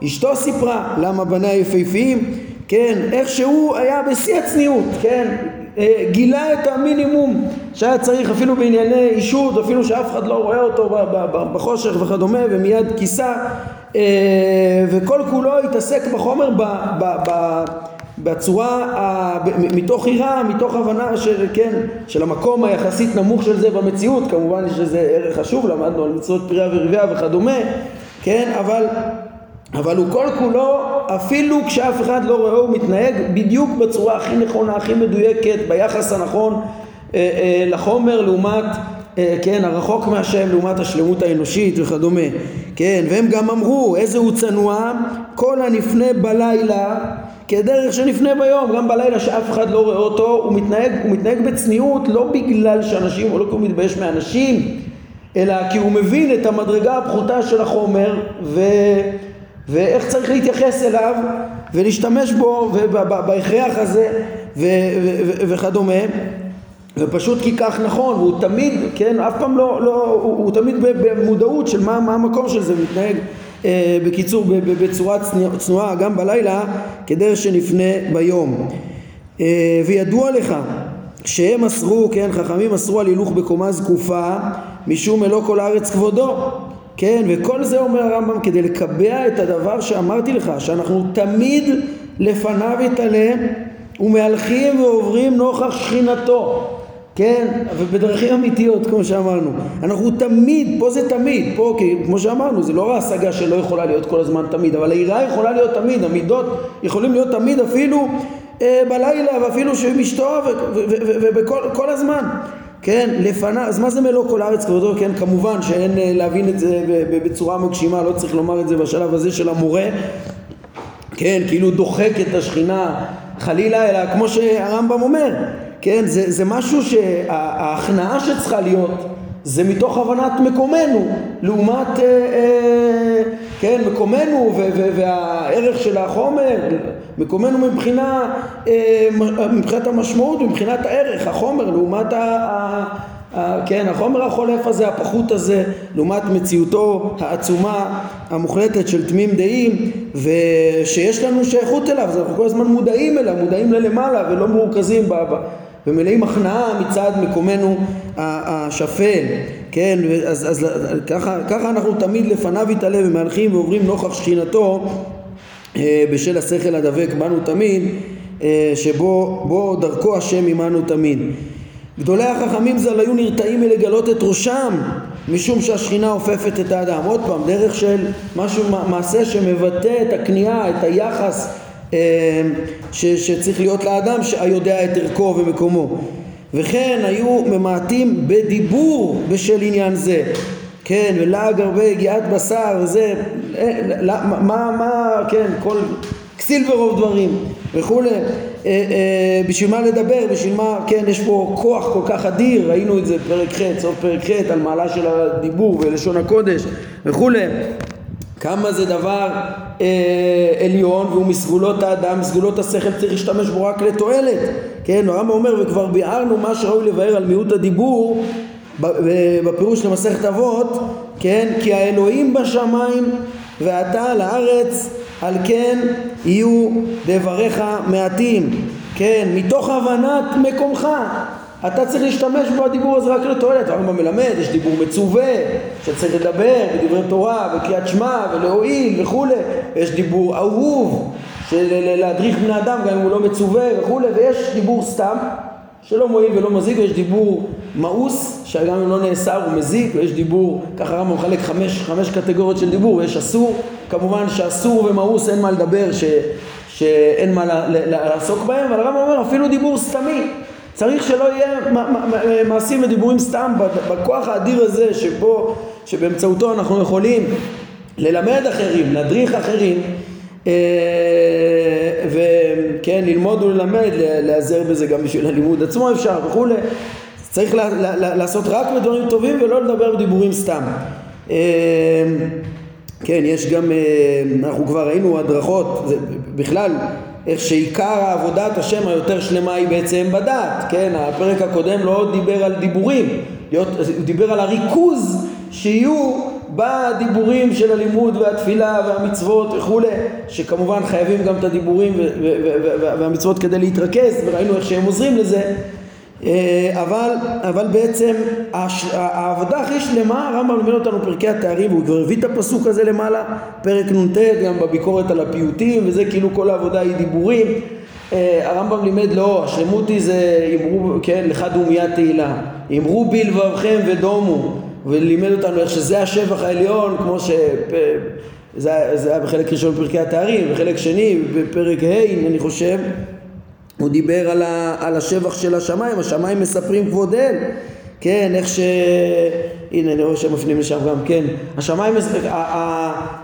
A: אשתו סיפרה למה בניה יפהפיים כן, איך שהוא היה בשיא הצניעות, כן, אה, גילה את המינימום שהיה צריך אפילו בענייני אישות, אפילו שאף אחד לא רואה אותו בחושך וכדומה, ומיד כיסה, אה, וכל כולו התעסק בחומר ב, ב, ב, בצורה, מתוך יראה, מתוך הבנה של, כן, של המקום היחסית נמוך של זה במציאות, כמובן יש לזה ערך חשוב, למדנו על מצוות פריאה ורבייה וכדומה, כן, אבל אבל הוא כל כולו, אפילו כשאף אחד לא רואה, הוא מתנהג בדיוק בצורה הכי נכונה, הכי מדויקת, ביחס הנכון אה, אה, לחומר לעומת אה, כן, הרחוק מהשם לעומת השלמות האנושית וכדומה, כן, והם גם אמרו איזה הוא צנוע, כל הנפנה בלילה כדרך שנפנה ביום, גם בלילה שאף אחד לא רואה אותו, הוא מתנהג, הוא מתנהג בצניעות לא בגלל שאנשים, או לא כי הוא מתבייש מאנשים, אלא כי הוא מבין את המדרגה הפחותה של החומר ו... ואיך צריך להתייחס אליו ולהשתמש בו ובהכרח הזה ו... ו... וכדומה ופשוט כי כך נכון, והוא תמיד, כן, אף פעם לא, לא הוא, הוא תמיד במודעות של מה, מה המקום של זה, מתנהג אה, בקיצור בצורה צנועה גם בלילה כדרך שנפנה ביום. אה, וידוע לך שהם אסרו, כן, חכמים אסרו על הילוך בקומה זקופה משום מלוא כל הארץ כבודו כן, וכל זה אומר הרמב"ם כדי לקבע את הדבר שאמרתי לך, שאנחנו תמיד לפניו יתעלה ומהלכים ועוברים נוכח שכינתו. כן, ובדרכים אמיתיות כמו שאמרנו. אנחנו תמיד, פה זה תמיד, פה כמו שאמרנו, זה לא השגה שלא יכולה להיות כל הזמן תמיד, אבל היראה יכולה להיות תמיד, המידות יכולים להיות תמיד אפילו אה, בלילה ואפילו שהם אשתו ובכל הזמן. כן, לפניו, אז מה זה מלוא כל הארץ כבודו, כן, כמובן שאין אה, להבין את זה בצורה מגשימה, לא צריך לומר את זה בשלב הזה של המורה, כן, כאילו דוחק את השכינה חלילה, אלא כמו שהרמב"ם אומר, כן, זה, זה משהו שההכנעה שצריכה להיות זה מתוך הבנת מקומנו לעומת, אה, אה, כן, מקומנו והערך של החומר, מקומנו מבחינה, אה, מבחינת המשמעות, מבחינת הערך, החומר לעומת ה, כן, החומר החולף הזה, הפחות הזה, לעומת מציאותו העצומה המוחלטת של תמים דעים ושיש לנו שייכות אליו, אז אנחנו כל הזמן מודעים אליו, מודעים ללמעלה ולא מרוכזים. ומלאים הכנעה מצד מקומנו השפל, כן, אז, אז ככה, ככה אנחנו תמיד לפניו יתעלה ומהלכים ועוברים נוכח שכינתו אה, בשל השכל הדבק בנו תמיד, אה, שבו דרכו השם עמנו תמיד. גדולי החכמים ז"ל היו נרתעים מלגלות את ראשם משום שהשכינה אופפת את האדם. עוד פעם, דרך של משהו, מעשה שמבטא את הכניעה, את היחס אמ, ש, שצריך להיות לאדם היודע את ערכו ומקומו וכן היו ממעטים בדיבור בשל עניין זה. כן ולעג הרבה יגיעת בשר וזה אה, מה מה כן כל כסיל ורוב דברים וכולי. אה, אה, בשביל מה לדבר? בשביל מה כן יש פה כוח כל כך אדיר ראינו את זה פרק ח' סוף פרק ח' על מעלה של הדיבור ולשון הקודש וכולי כמה זה דבר אה, עליון והוא מסגולות האדם, מסגולות השכל צריך להשתמש בו רק לתועלת. כן, הרמב"ם אומר וכבר ביארנו מה שראוי לבאר על מיעוט הדיבור בפירוש למסכת אבות כן, כי האלוהים בשמיים ואתה על הארץ על כן יהיו דבריך מעטים. כן, מתוך הבנת מקומך אתה צריך להשתמש בדיבור הזה רק לתועלת. הרמב"ם מלמד, יש דיבור מצווה, שצריך לדבר בדברי תורה, בקריאת שמע, ולהועיל וכולי. יש דיבור אהוב, של להדריך בני אדם גם אם הוא לא מצווה וכולי, ויש דיבור סתם, שלא מועיל ולא מזיק, ויש דיבור מאוס, שגם אם לא נאסר הוא מזיק, ויש דיבור, ככה הרמב"ם מחלק חמש, חמש קטגוריות של דיבור, ויש אסור, כמובן שאסור ומאוס אין מה לדבר, ש, שאין מה לעסוק בהם, אבל הרמב"ם אומר אפילו דיבור סתמי, צריך שלא יהיה מעשים ודיבורים סתם בכוח האדיר הזה שבו, שבאמצעותו אנחנו יכולים ללמד אחרים, להדריך אחרים אה, וכן, ללמוד וללמד, להיעזר בזה גם בשביל הלימוד עצמו אפשר וכולי. צריך לעשות רק בדברים טובים ולא לדבר בדיבורים סתם. אה, כן, יש גם, אה, אנחנו כבר ראינו הדרכות, בכלל איך שעיקר עבודת השם היותר שלמה היא בעצם בדת, כן? הפרק הקודם לא דיבר על דיבורים, להיות, הוא דיבר על הריכוז שיהיו בדיבורים של הלימוד והתפילה והמצוות וכולי, שכמובן חייבים גם את הדיבורים והמצוות כדי להתרכז, וראינו איך שהם עוזרים לזה, אבל, אבל בעצם העבודה הכי שלמה, הרמב"ם לימד אותנו פרקי התארים, והוא כבר הביא את הפסוק הזה למעלה, פרק נ"ט, גם בביקורת על הפיוטים, וזה כאילו כל העבודה היא דיבורים. אה, הרמב"ם לימד לא, השלמות היא זה, אמרו, כן, לך דומיית תהילה, אמרו בלבבכם ודומו, ולימד אותנו איך שזה השבח העליון, כמו ש... זה היה בחלק ראשון בפרקי התארים, בחלק שני, בפרק ה', אני חושב, הוא דיבר על, ה, על השבח של השמיים, השמיים מספרים כבוד אל, כן, איך ש... הנה אני רואה שהם מפנים לשם גם, כן, השמיים,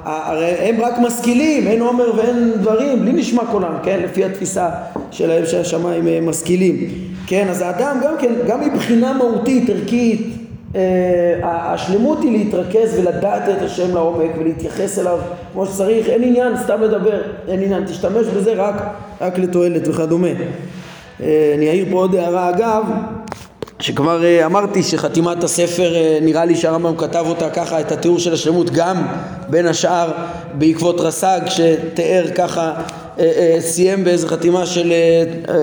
A: הרי הם רק משכילים, אין עומר ואין דברים, בלי נשמע קולם, כן, לפי התפיסה שלהם שהשמיים אה, משכילים, כן, אז האדם גם כן, גם מבחינה מהותית, ערכית, השלמות היא להתרכז ולדעת את השם לעומק ולהתייחס אליו כמו שצריך, אין עניין סתם לדבר, אין עניין, תשתמש בזה רק, רק לתועלת וכדומה. אה, אני אעיר פה עוד הערה. אגב, שכבר uh, אמרתי שחתימת הספר uh, נראה לי שהרמב"ם כתב אותה ככה את התיאור של השלמות גם בין השאר בעקבות רס"ג שתיאר ככה uh, uh, סיים באיזה חתימה של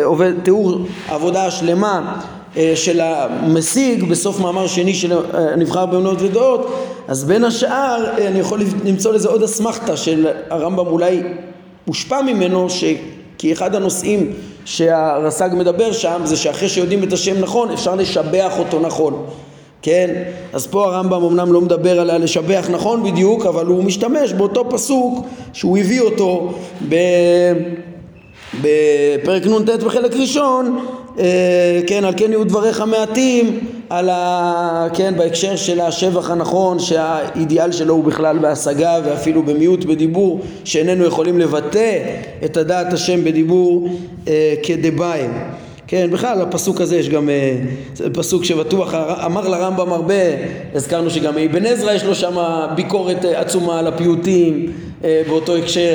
A: עובד, תיאור עבודה השלמה uh, של המשיג בסוף מאמר שני של uh, נבחר באמונות ודעות אז בין השאר uh, אני יכול למצוא לזה עוד אסמכתה של הרמב"ם אולי מושפע ממנו ש... כי אחד הנושאים שהרס"ג מדבר שם זה שאחרי שיודעים את השם נכון אפשר לשבח אותו נכון כן? אז פה הרמב"ם אמנם לא מדבר על לשבח נכון בדיוק אבל הוא משתמש באותו פסוק שהוא הביא אותו בפרק נ"ט בחלק ראשון אה, כן, על כן יהיו דבריך מעטים, על ה... כן, בהקשר של השבח הנכון, שהאידיאל שלו הוא בכלל בהשגה ואפילו במיעוט בדיבור, שאיננו יכולים לבטא את הדעת השם בדיבור אה, כדביים. כן, בכלל הפסוק הזה יש גם אה, פסוק שבטוח אמר לרמב"ם הרבה, הזכרנו שגם אבן עזרא יש לו שם ביקורת אה, עצומה על הפיוטים אה, באותו הקשר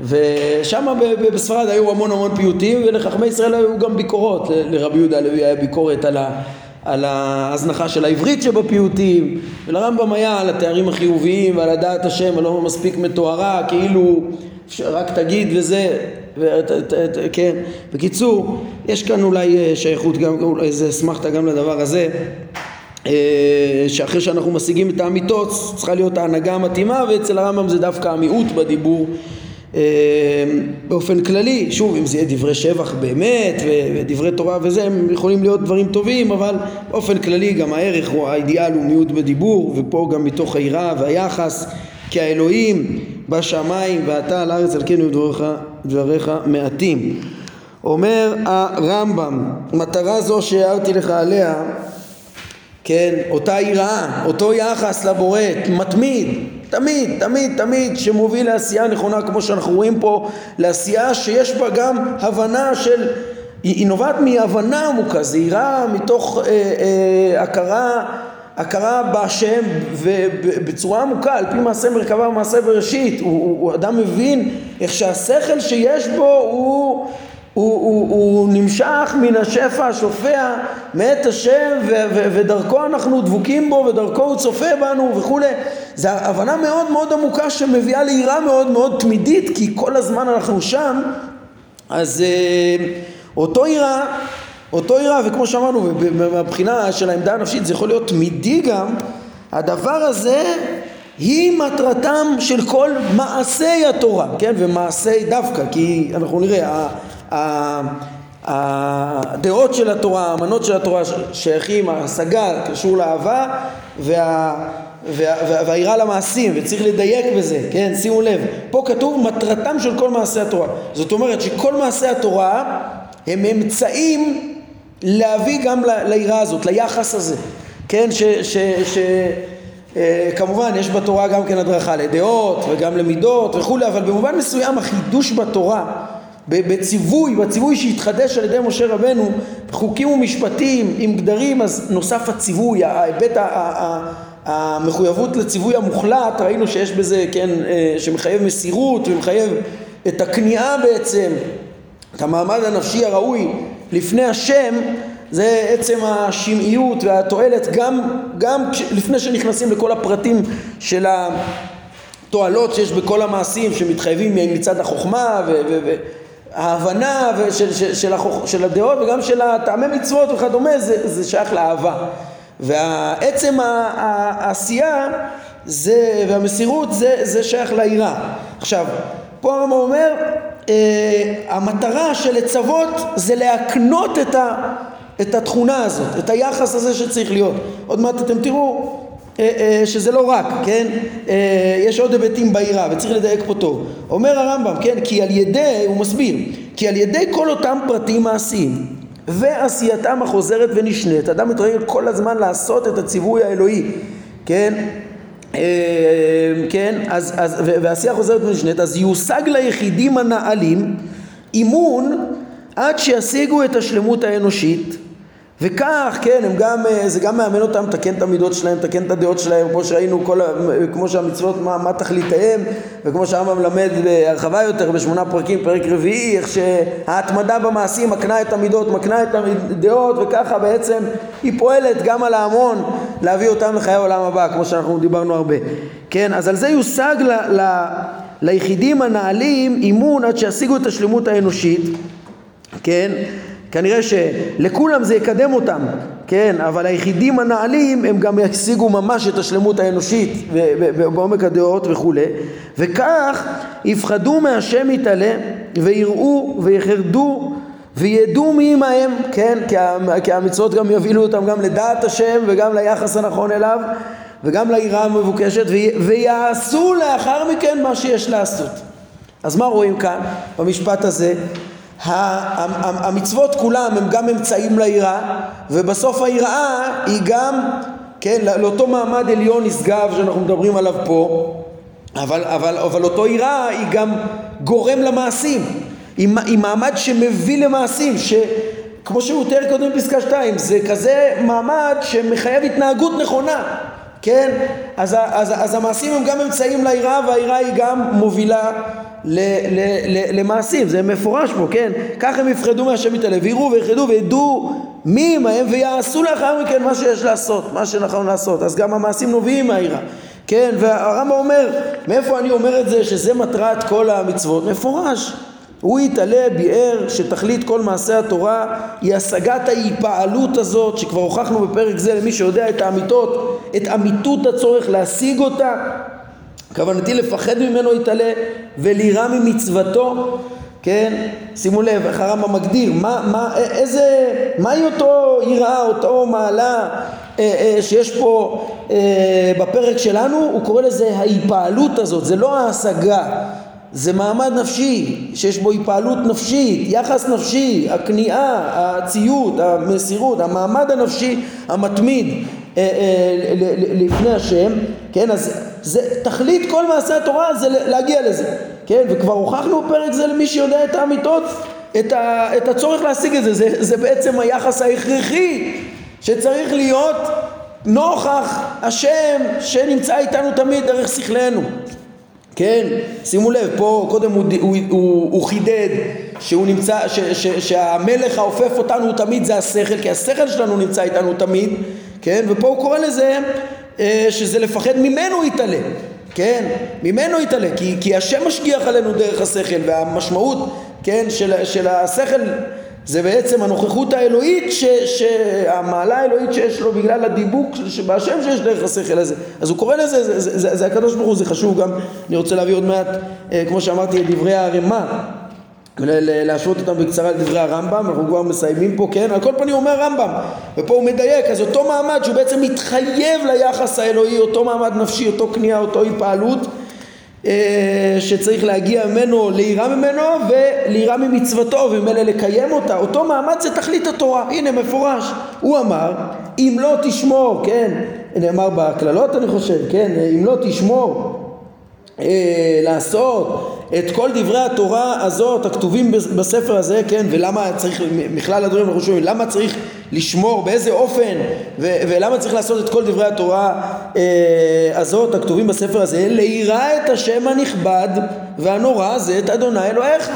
A: ושם בספרד היו המון המון פיוטים ולחכמי ישראל היו גם ביקורות. לרבי יהודה הלוי היה ביקורת על, ה, על ההזנחה של העברית שבפיוטים ולרמב"ם היה על התארים החיוביים ועל הדעת השם הלא מספיק מתוארה כאילו רק תגיד וזה את, כן. בקיצור יש כאן אולי אה, שייכות גם איזה אסמכתה גם לדבר הזה. אה, שאחרי שאנחנו משיגים את האמיתות צריכה להיות ההנהגה המתאימה ואצל הרמב"ם זה דווקא המיעוט בדיבור באופן כללי, שוב אם זה יהיה דברי שבח באמת ודברי תורה וזה הם יכולים להיות דברים טובים אבל באופן כללי גם הערך או האידיאל הוא מיעוט בדיבור ופה גם מתוך היראה והיחס כי האלוהים בשמיים ואתה על הארץ על כן דבריך, דבריך מעטים. אומר הרמב"ם מטרה זו שהערתי לך עליה כן אותה יראה אותו יחס לבורא מתמיד תמיד, תמיד, תמיד שמוביל לעשייה נכונה כמו שאנחנו רואים פה, לעשייה שיש בה גם הבנה של, היא, נובעת מהבנה עמוקה, זהירה מתוך אה, אה, הכרה, הכרה בהשם ובצורה עמוקה, על פי מעשה מרכבה ומעשה בראשית, הוא, הוא, הוא אדם מבין איך שהשכל שיש בו הוא הוא, הוא, הוא נמשך מן השפע השופע מאת השם ו, ו, ודרכו אנחנו דבוקים בו ודרכו הוא צופה בנו וכולי זו הבנה מאוד מאוד עמוקה שמביאה ליראה מאוד מאוד תמידית כי כל הזמן אנחנו שם אז אה, אותו יראה אותו יראה וכמו שאמרנו מהבחינה של העמדה הנפשית זה יכול להיות תמידי גם הדבר הזה היא מטרתם של כל מעשי התורה, כן? ומעשי דווקא, כי אנחנו נראה, הדעות של התורה, האמנות של התורה שייכים, ההשגה קשור לאהבה וה... והיראה למעשים, וצריך לדייק בזה, כן? שימו לב, פה כתוב מטרתם של כל מעשי התורה. זאת אומרת שכל מעשי התורה הם אמצעים להביא גם ליראה הזאת, ליחס הזה, כן? ש... ש, ש אה, יש בתורה גם כן הדרכה לדעות וגם למידות וכולי, אבל במובן מסוים החידוש בתורה בציווי, בציווי שהתחדש על ידי משה רבנו, חוקים ומשפטים עם גדרים, אז נוסף הציווי, ההיבט המחויבות לציווי המוחלט, ראינו שיש בזה, כן, אה, שמחייב מסירות ומחייב את הכניעה בעצם, את המעמד הנפשי הראוי לפני השם, זה עצם השמעיות והתועלת גם, גם לפני שנכנסים לכל הפרטים של התועלות שיש בכל המעשים שמתחייבים מצד החוכמה ו- ו- ו- ההבנה של, של, של, החוכ... של הדעות וגם של הטעמי מצוות וכדומה זה, זה שייך לאהבה. ועצם העשייה זה, והמסירות זה, זה שייך ליראה. עכשיו פה הרמב"ם אומר אה, המטרה של לצוות זה להקנות את, ה, את התכונה הזאת, את היחס הזה שצריך להיות. עוד מעט אתם תראו שזה לא רק, כן? אה, יש עוד היבטים בעירה וצריך לדייק פה טוב. אומר הרמב"ם, כן? כי על ידי, הוא מסביר, כי על ידי כל אותם פרטים מעשיים ועשייתם החוזרת ונשנית. אדם מתרגל כל הזמן לעשות את הציווי האלוהי, כן? אה, כן, אז, אז, ועשייה חוזרת ונשנית, אז יושג ליחידים הנעלים אימון עד שישיגו את השלמות האנושית וכך, כן, הם גם, אה, זה גם מאמן אותם לתקן את המידות שלהם, לתקן את הדעות שלהם, כמו שראינו, כל, כמו שהמצוות, מה, מה תכליתיהם, וכמו שהרמב"ם מלמד בהרחבה יותר, בשמונה פרקים, פרק רביעי, איך שההתמדה במעשים מקנה את המידות, מקנה את הדעות, וככה בעצם היא פועלת גם על ההמון להביא אותם לחיי העולם הבא, כמו שאנחנו דיברנו הרבה. כן, אז על זה יושג ל, ל, ליחידים הנעלים אימון עד שישיגו את השלמות האנושית, כן? כנראה שלכולם זה יקדם אותם, כן, אבל היחידים הנעלים הם גם ישיגו ממש את השלמות האנושית בעומק הדעות וכולי, וכך יפחדו מהשם יתעלה ויראו ויחרדו וידעו מי עמהם, כן, כי המצוות גם יובילו אותם גם לדעת השם וגם ליחס הנכון אליו וגם ליראה המבוקשת ויעשו לאחר מכן מה שיש לעשות. אז מה רואים כאן במשפט הזה? המצוות כולם הם גם אמצעים ליראה ובסוף היראה היא גם, כן, לאותו מעמד עליון נשגב שאנחנו מדברים עליו פה אבל, אבל, אבל אותו יראה היא גם גורם למעשים. היא, היא מעמד שמביא למעשים שכמו שהוא תיאר קודם בפסקה 2 זה כזה מעמד שמחייב התנהגות נכונה כן? אז, אז, אז המעשים הם גם אמצעים ליראה והיראה היא גם מובילה ל, ל, ל, למעשים, זה מפורש פה, כן? כך הם יפחדו מהשם יתעלה, ויראו ויחדו וידעו מי עמהם ויעשו לאחר מכן מה שיש לעשות, מה שנכון לעשות. אז גם המעשים נובעים מהיראה. כן, והרמב"ם אומר, מאיפה אני אומר את זה שזה מטרת כל המצוות? מפורש. הוא יתעלה ביאר שתכלית כל מעשה התורה היא השגת ההיפעלות הזאת שכבר הוכחנו בפרק זה למי שיודע את האמיתות, את אמיתות הצורך להשיג אותה. כוונתי לפחד ממנו יתעלה ולירא ממצוותו. כן? שימו לב איך הרמב"ם מגדיר מה, מה, איזה, מהי אותו יראה, אותו מעלה אה, אה, שיש פה אה, בפרק שלנו? הוא קורא לזה ההיפעלות הזאת, זה לא ההשגה זה מעמד נפשי שיש בו היפעלות נפשית, יחס נפשי, הכניעה, הציות, המסירות, המעמד הנפשי המתמיד אה, אה, לפני השם, כן, אז זה, תכלית כל מעשה התורה זה להגיע לזה, כן, וכבר הוכחנו בפרק זה למי שיודע את האמיתות, את, ה, את הצורך להשיג את זה, זה, זה בעצם היחס ההכרחי שצריך להיות נוכח השם שנמצא איתנו תמיד דרך שכלנו כן, שימו לב, פה קודם הוא, הוא, הוא, הוא חידד שהוא נמצא, ש, ש, שהמלך האופף אותנו תמיד זה השכל, כי השכל שלנו נמצא איתנו תמיד, כן, ופה הוא קורא לזה אה, שזה לפחד ממנו יתעלה, כן, ממנו יתעלה, כי, כי השם משגיח עלינו דרך השכל, והמשמעות, כן, של, של השכל זה בעצם הנוכחות האלוהית, ש, שהמעלה האלוהית שיש לו בגלל הדיבוק בהשם שיש דרך השכל הזה. אז הוא קורא לזה, זה, זה, זה, זה הקדוש ברוך הוא, זה חשוב גם, אני רוצה להביא עוד מעט, אה, כמו שאמרתי, את דברי הערימה. להשוות אותם בקצרה לדברי הרמב"ם, אנחנו כבר מסיימים פה, כן? על כל פנים אומר הרמב"ם, ופה הוא מדייק, אז אותו מעמד שהוא בעצם מתחייב ליחס האלוהי, אותו מעמד נפשי, אותו כניעה, אותו התפעלות, אה, שצריך להגיע ממנו ליראה ממנו וליראה ממצוותו וממילא לקיים אותה. אותו מעמד זה תכלית התורה. הנה מפורש. הוא אמר אם לא תשמור כן נאמר בקללות אני חושב כן אם לא תשמור אה, לעשות את כל דברי התורה הזאת הכתובים בספר הזה, כן, ולמה צריך, מכלל הדברים אנחנו שומעים, למה צריך לשמור, באיזה אופן, ו- ולמה צריך לעשות את כל דברי התורה אה, הזאת הכתובים בספר הזה, ליראה את השם הנכבד והנורא הזה את אדוני אלוהיך.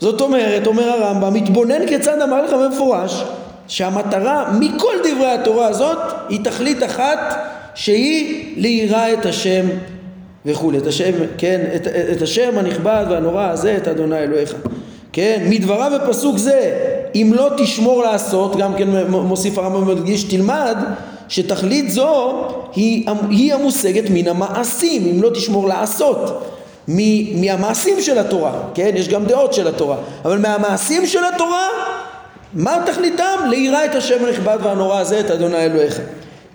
A: זאת אומרת, אומר הרמב"ם, מתבונן כיצד אמר לך במפורש, שהמטרה מכל דברי התורה הזאת היא תכלית אחת שהיא ליראה את השם וכולי, את השם, כן, את, את השם הנכבד והנורא הזה, את אדוני אלוהיך. כן, מדבריו בפסוק זה, אם לא תשמור לעשות, גם כן מוסיף הרמב"ם ומדגיש, תלמד שתכלית זו היא, היא המושגת מן המעשים, אם לא תשמור לעשות. מהמעשים של התורה, כן? יש גם דעות של התורה, אבל מהמעשים של התורה, מה תכליתם? ליראה את השם הנכבד והנורא הזה, את אדוני אלוהיך.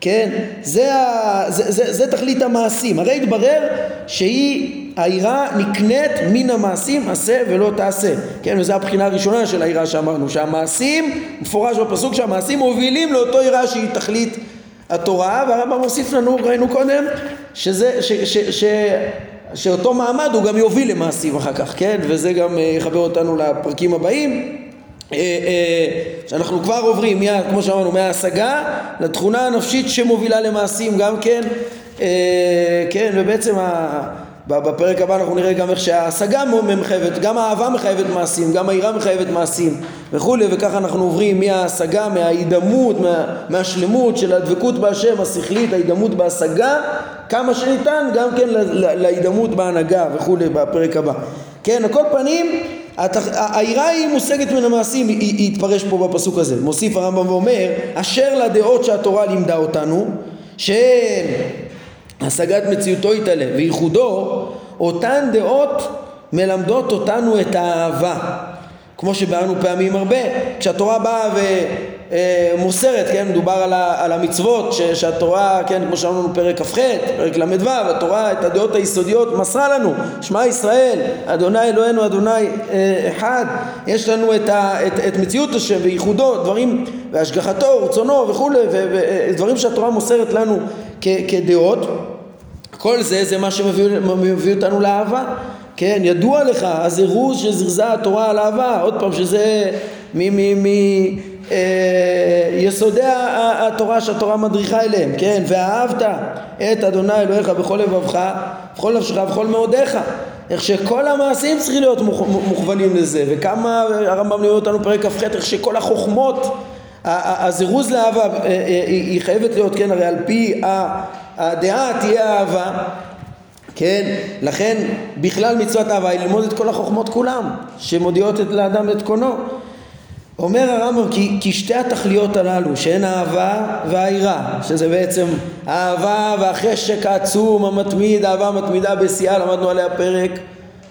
A: כן? זה, ה, זה, זה, זה תכלית המעשים. הרי התברר שהיא היראה נקנית מן המעשים עשה ולא תעשה. כן, וזו הבחינה הראשונה של היראה שאמרנו, שהמעשים, מפורש בפסוק שהמעשים מובילים לאותו יראה שהיא תכלית התורה, והרמב"ם מוסיף לנו, ראינו קודם, שזה, ש, ש, ש, ש, שאותו מעמד הוא גם יוביל למעשים אחר כך, כן? וזה גם אה, יחבר אותנו לפרקים הבאים. אה, אה, שאנחנו כבר עוברים, מיד, כמו שאמרנו, מההשגה לתכונה הנפשית שמובילה למעשים גם כן, כן, ובעצם בפרק הבא אנחנו נראה גם איך שההשגה מחייבת, גם האהבה מחייבת מעשים, גם היראה מחייבת מעשים וכולי, וככה אנחנו עוברים מההשגה, מההידמות, מה, מהשלמות של הדבקות בהשם השכלית, ההידמות בהשגה, כמה שניתן, גם כן להידמות בהנהגה וכולי בפרק הבא. כן, על כל פנים, היראה היא מושגת מן המעשים, היא, היא התפרש פה בפסוק הזה. מוסיף הרמב"ם ואומר, אשר לדעות שהתורה לימדה אותנו, שהן השגת מציאותו יתעלה וייחודו, אותן דעות מלמדות אותנו את האהבה. כמו שבאנו פעמים הרבה, כשהתורה באה ומוסרת, כן, מדובר על, ה, על המצוות, ש, שהתורה, כן, כמו שאמרנו פרק כ"ח, פרק ל"ו, התורה את הדעות היסודיות מסרה לנו, שמע ישראל, אדוני אלוהינו אדוני אה, אחד, יש לנו את, ה, את, את מציאות השם וייחודו, דברים, והשגחתו, רצונו וכולי, ודברים שהתורה מוסרת לנו כ, כדעות כל זה זה מה שמביא אותנו לאהבה. כן, ידוע לך, הזירוז שזרזה התורה על אהבה, עוד פעם שזה מיסודי אה, התורה שהתורה מדריכה אליהם, כן, ואהבת את אדוני אלוהיך בכל לבבך, בכל נפשך, בכל מאודיך, איך שכל המעשים צריכים להיות מוכוונים לזה, וכמה הרמב"ם לימד אותנו פרק כ"ח, איך שכל החוכמות הזירוז לאהבה אה, אה, היא חייבת להיות, כן, הרי על פי הדעה תהיה אהבה, כן? לכן בכלל מצוות אהבה היא ללמוד את כל החוכמות כולם, שמודיעות לאדם את קונו. אומר הרמב"ם כי, כי שתי התכליות הללו שהן האהבה והיראה שזה בעצם האהבה והחשק העצום המתמיד האהבה המתמידה בשיאה למדנו עליה פרק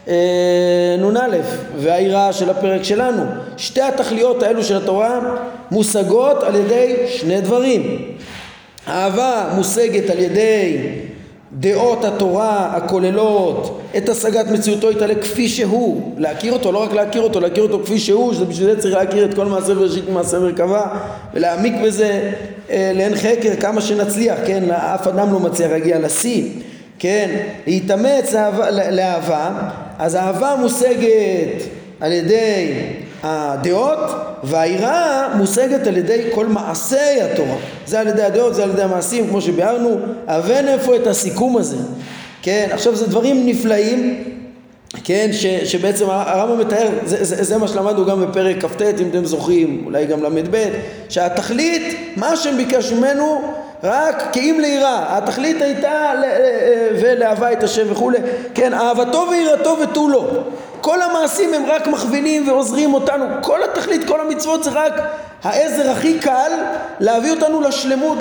A: אה, נ"א והיראה של הפרק שלנו שתי התכליות האלו של התורה מושגות על ידי שני דברים אהבה מושגת על ידי דעות התורה הכוללות את השגת מציאותו יתעלה כפי שהוא, להכיר אותו, לא רק להכיר אותו, להכיר אותו כפי שהוא, שבשביל זה צריך להכיר את כל מעשה בראשית ומעשה מרכבה ולהעמיק בזה אה, לאין חקר כמה שנצליח, כן, אף אדם לא מצליח להגיע לשיא, כן, להתאמץ לאהבה, אז אהבה מושגת על ידי הדעות והיראה מושגת על ידי כל מעשי התורה. זה על ידי הדעות, זה על ידי המעשים כמו שביארנו. הבן איפה את הסיכום הזה? כן, עכשיו זה דברים נפלאים כן, ש, שבעצם הרמב"ם מתאר, זה, זה, זה מה שלמדנו גם בפרק כ"ט אם אתם זוכרים, אולי גם ל"ב, שהתכלית, מה שהם ביקש ממנו רק כאם ליראה, התכלית הייתה ולאהבה את השם וכולי, כן, אהבתו ויראתו ותו לא כל המעשים הם רק מכווינים ועוזרים אותנו, כל התכלית, כל המצוות זה רק העזר הכי קל להביא אותנו לשלמות,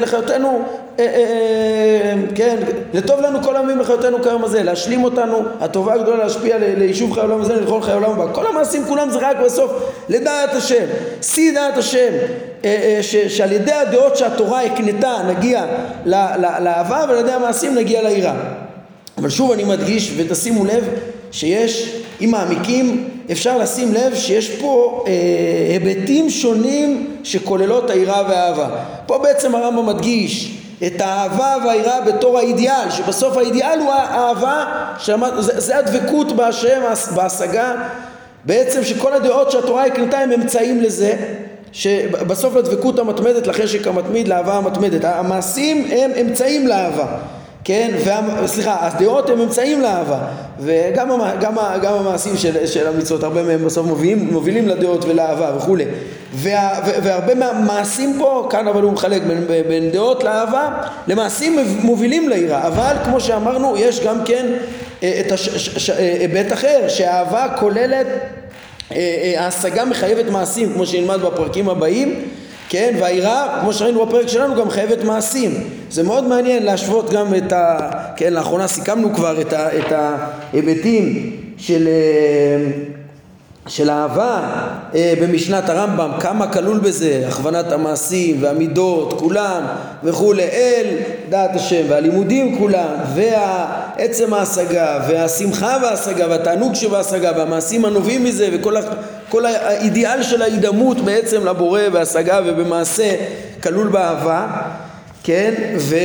A: לחיותנו, אה, אה, אה, כן, לטוב לנו כל הימים לחיותנו כיום הזה, להשלים אותנו, הטובה הגדולה להשפיע ליישוב חיי העולם הזה, לכל חיי העולם הבא. כל המעשים כולם זה רק בסוף לדעת השם, שיא דעת השם, שעל ידי הדעות שהתורה הקנתה נגיע לאהבה ועל ידי המעשים נגיע ליראה. אבל שוב אני מדגיש ותשימו לב שיש, אם מעמיקים, אפשר לשים לב שיש פה אה, היבטים שונים שכוללות היראה והאהבה. פה בעצם הרמב"ם מדגיש את האהבה והיראה בתור האידיאל, שבסוף האידיאל הוא האהבה, שמה, זה, זה הדבקות בהשם, בהשגה, בעצם שכל הדעות שהתורה הקנתה הם אמצעים לזה, שבסוף לדבקות המתמדת, לחשק המתמיד, לאהבה המתמדת. המעשים הם אמצעים לאהבה. כן, וה, סליחה, הדעות הם אמצעים לאהבה וגם גם, גם המעשים של, של המצוות, הרבה מהם בסוף מובילים, מובילים לדעות ולאהבה וכולי וה, והרבה מהמעשים פה, כאן אבל הוא מחלק בין, בין דעות לאהבה למעשים מובילים ליראה, אבל כמו שאמרנו יש גם כן אה, את היבט אחר, שהאהבה כוללת, אה, אה, ההשגה מחייבת מעשים כמו שנלמד בפרקים הבאים כן, והיראה, כמו שראינו בפרק שלנו, גם חייבת מעשים. זה מאוד מעניין להשוות גם את ה... כן, לאחרונה סיכמנו כבר את, ה, את ההיבטים של, אה, של אהבה אה, במשנת הרמב"ם, כמה כלול בזה, הכוונת המעשים והמידות, כולם וכולי, אל דעת השם, והלימודים כולם, וה... עצם ההשגה והשמחה בהשגה והתענוג שבהשגה והמעשים הנובעים מזה וכל כל האידיאל של ההידמות בעצם לבורא בהשגה ובמעשה כלול באהבה כן, ו,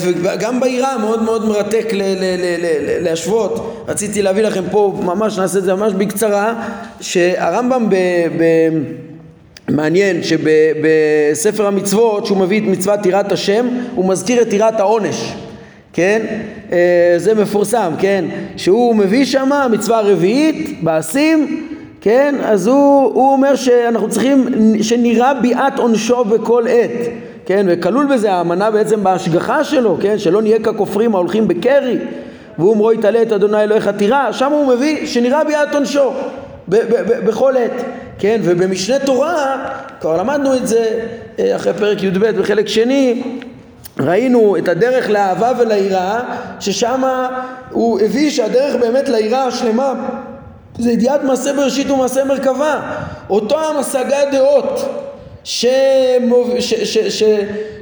A: וגם ביראה מאוד מאוד מרתק ל, ל, ל, ל, להשוות. רציתי להביא לכם פה, ממש נעשה את זה ממש בקצרה, שהרמב"ם ב... ב מעניין שבספר המצוות, שהוא מביא את מצוות יראת השם, הוא מזכיר את יראת העונש, כן? אה, זה מפורסם, כן? שהוא מביא שמה מצווה רביעית, בעשים, כן? אז הוא, הוא אומר שאנחנו צריכים, שנראה ביאת עונשו בכל עת. כן, וכלול בזה האמנה בעצם בהשגחה שלו, כן, שלא נהיה ככופרים ההולכים בקרי, והוא אמרו יתעלה את אדוני אלוהיך תירא, שם הוא מביא שנראה ביד עונשו בכל עת, כן, ובמשנה תורה, כבר למדנו את זה אה, אחרי פרק י"ב בחלק שני, ראינו את הדרך לאהבה וליראה, ששם הוא הביא שהדרך באמת ליראה השלמה זה ידיעת מעשה בראשית ומעשה מרכבה, אותו המשגה דעות שמוב... ש... ש... ש...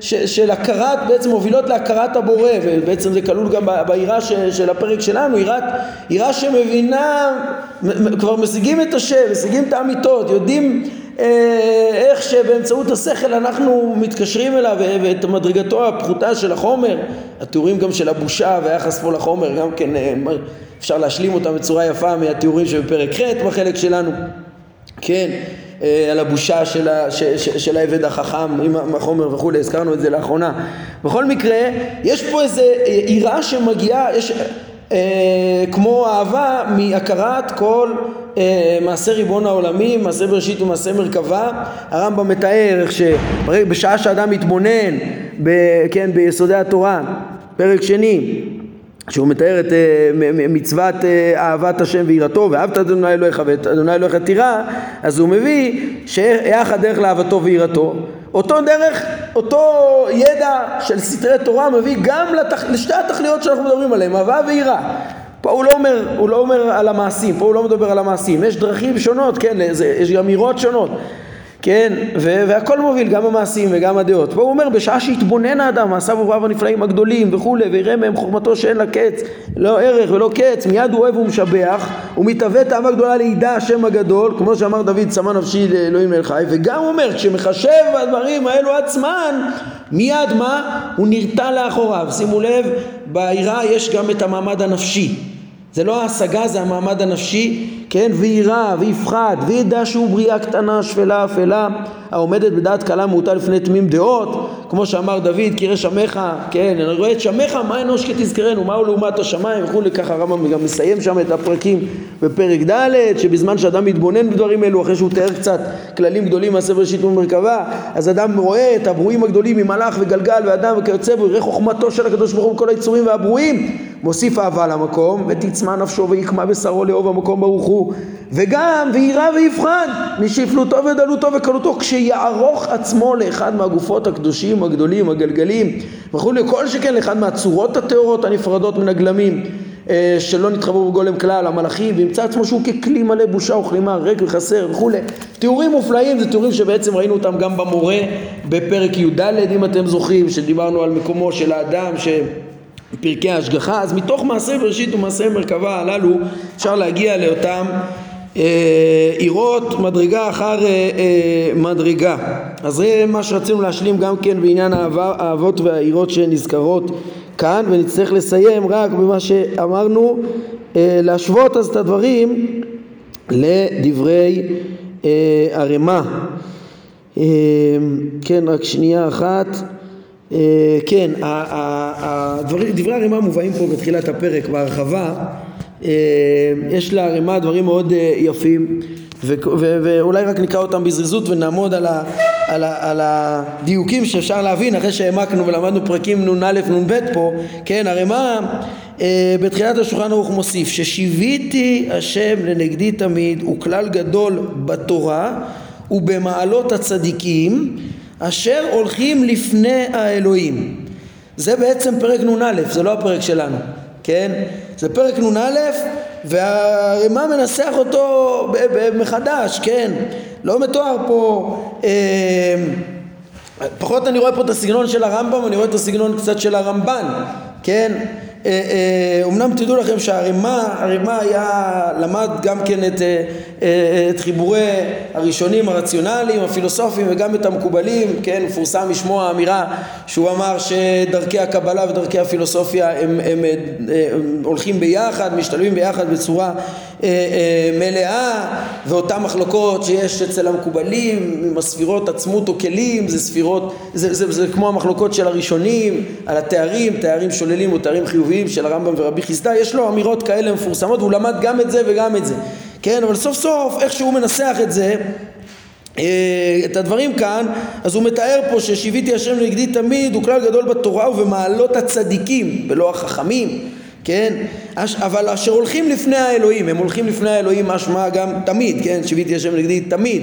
A: ש... של הכרת, בעצם מובילות להכרת הבורא, ובעצם זה כלול גם ביראה של הפרק שלנו, יראה שמבינה, כבר משיגים את השם, משיגים את האמיתות, יודעים אה, איך שבאמצעות השכל אנחנו מתקשרים אליו ואת מדרגתו הפחותה של החומר, התיאורים גם של הבושה והיחס פה לחומר, גם כן אה, אפשר להשלים אותם בצורה יפה מהתיאורים שבפרק ח' בחלק שלנו, כן אה, על הבושה של, העבד החכם עם החומר וכולי, הזכרנו את זה לאחרונה. בכל מקרה, יש פה איזה יראה שמגיעה, יש אה, כמו אהבה מהכרת כל אה, מעשה ריבון העולמי, מעשה בראשית ומעשה מרכבה. הרמב"ם מתאר איך שבשעה שאדם מתבונן, ב, כן, ביסודי התורה, פרק שני, שהוא מתאר את אה, מצוות אה, אהבת השם ויראתו ואהבת אדוני אלוהיך ואת אדוני אלוהיך תירא אז הוא מביא שאיך הדרך לאהבתו ויראתו. אותו דרך, אותו ידע של סתרי תורה מביא גם לתח... לשתי התכליות שאנחנו מדברים עליהן, אהבה ויראה פה הוא לא אומר, הוא לא אומר על המעשים, פה הוא לא מדבר על המעשים, יש דרכים שונות, כן, יש אמירות שונות כן, והכל מוביל, גם המעשים וגם הדעות. פה הוא אומר, בשעה שהתבונן האדם, מעשיו ובריו הנפלאים הגדולים וכולי, ויראה מהם חוכמתו שאין לה קץ, לא ערך ולא קץ, מיד הוא אוהב ומשבח, ומתהווה תאווה גדולה לידע השם הגדול, כמו שאמר דוד, צמא נפשי לאלוהים אל חי, וגם הוא אומר, כשמחשב הדברים האלו עצמן, מיד מה? הוא נרתע לאחוריו. שימו לב, ביראה יש גם את המעמד הנפשי. זה לא ההשגה, זה המעמד הנפשי, כן, ויירא ויפחד וידע שהוא בריאה קטנה, שפלה, אפלה, העומדת בדעת קלה מעוטה לפני תמים דעות, כמו שאמר דוד, כי ירא שמך, כן, אני רואה את שמך, מה אנוש כתזכרנו, מהו לעומת השמיים? וכולי, ככה הרמב"ם גם מסיים שם את הפרקים בפרק ד', שבזמן שאדם מתבונן בדברים אלו, אחרי שהוא תיאר קצת כללים גדולים מהספר ראשית ומרכבה, אז אדם רואה את הברואים הגדולים ממלאך וגלגל ואדם וכיוצא בו, יראה חוכמתו של הקדוש ברוך הוא בכל היצורים והברואים, מוסיף אהבה למקום, ותצמא נפשו ויקמא בשרו לאהוב המקום ברוך הוא, וגם ויירא ויפחד משפלותו ודלותו וקלותו, כשיערוך עצמו לאחד מהגופות הקדושים הגדולים, הגלגלים וכולי, כל שכן לאחד מהצורות הטהורות הנפרדות מן הגלמים. אה, שלא נתחברו בגולם כלל, המלאכים, וימצא עצמו שהוא ככלי מלא בושה וכלימה, ריק וחסר וכולי. תיאורים מופלאים, זה תיאורים שבעצם ראינו אותם גם במורה בפרק י"ד, אם אתם זוכרים, שדיברנו על מקומו של האדם, ש... פרקי ההשגחה, אז מתוך מעשה בראשית ומעשה מרכבה הללו אפשר להגיע לאותם אה, עירות מדרגה אחר אה, אה, מדרגה. אז זה מה שרצינו להשלים גם כן בעניין האהבות והעירות שנזכרות כאן ונצטרך לסיים רק במה שאמרנו להשוות אז את הדברים לדברי ערימה. כן, רק שנייה אחת. כן, דברי הרימה מובאים פה בתחילת הפרק בהרחבה אה, יש לערימה דברים מאוד אה, יפים ואולי רק נקרא אותם בזריזות ונעמוד על, ה, על, ה, על הדיוקים שאפשר להבין. אחרי שהעמקנו ולמדנו פרקים נ"א נ"ב פה כן ערימה אה, בתחילת השולחן ערוך מוסיף ששיוויתי השם לנגדי תמיד הוא כלל גדול בתורה ובמעלות הצדיקים אשר הולכים לפני האלוהים זה בעצם פרק נ"א זה לא הפרק שלנו כן זה פרק נ"א והרימה מנסח אותו מחדש, כן? לא מתואר פה, אה, פחות אני רואה פה את הסגנון של הרמב"ם, אני רואה את הסגנון קצת של הרמב"ן, כן? אומנם תדעו לכם שהרימה, הרימה היה, למד גם כן את, את חיבורי הראשונים הרציונליים, הפילוסופיים וגם את המקובלים, כן, מפורסם משמו האמירה שהוא אמר שדרכי הקבלה ודרכי הפילוסופיה הם, הם, הם, הם הולכים ביחד, משתלבים ביחד בצורה מלאה ואותן מחלוקות שיש אצל המקובלים עם הספירות עצמות או כלים זה ספירות, זה, זה, זה, זה כמו המחלוקות של הראשונים על התארים, תארים שוללים או תארים חיוביים של הרמב"ם ורבי חיסדא, יש לו אמירות כאלה מפורסמות והוא למד גם את זה וגם את זה, כן, אבל סוף סוף איך שהוא מנסח את זה אה, את הדברים כאן, אז הוא מתאר פה ששיוויתי השם נגדי תמיד הוא כלל גדול בתורה ובמעלות הצדיקים ולא החכמים כן? אבל אשר הולכים לפני האלוהים, הם הולכים לפני האלוהים משמע גם תמיד, כן? שיוויתי השם נגדי תמיד.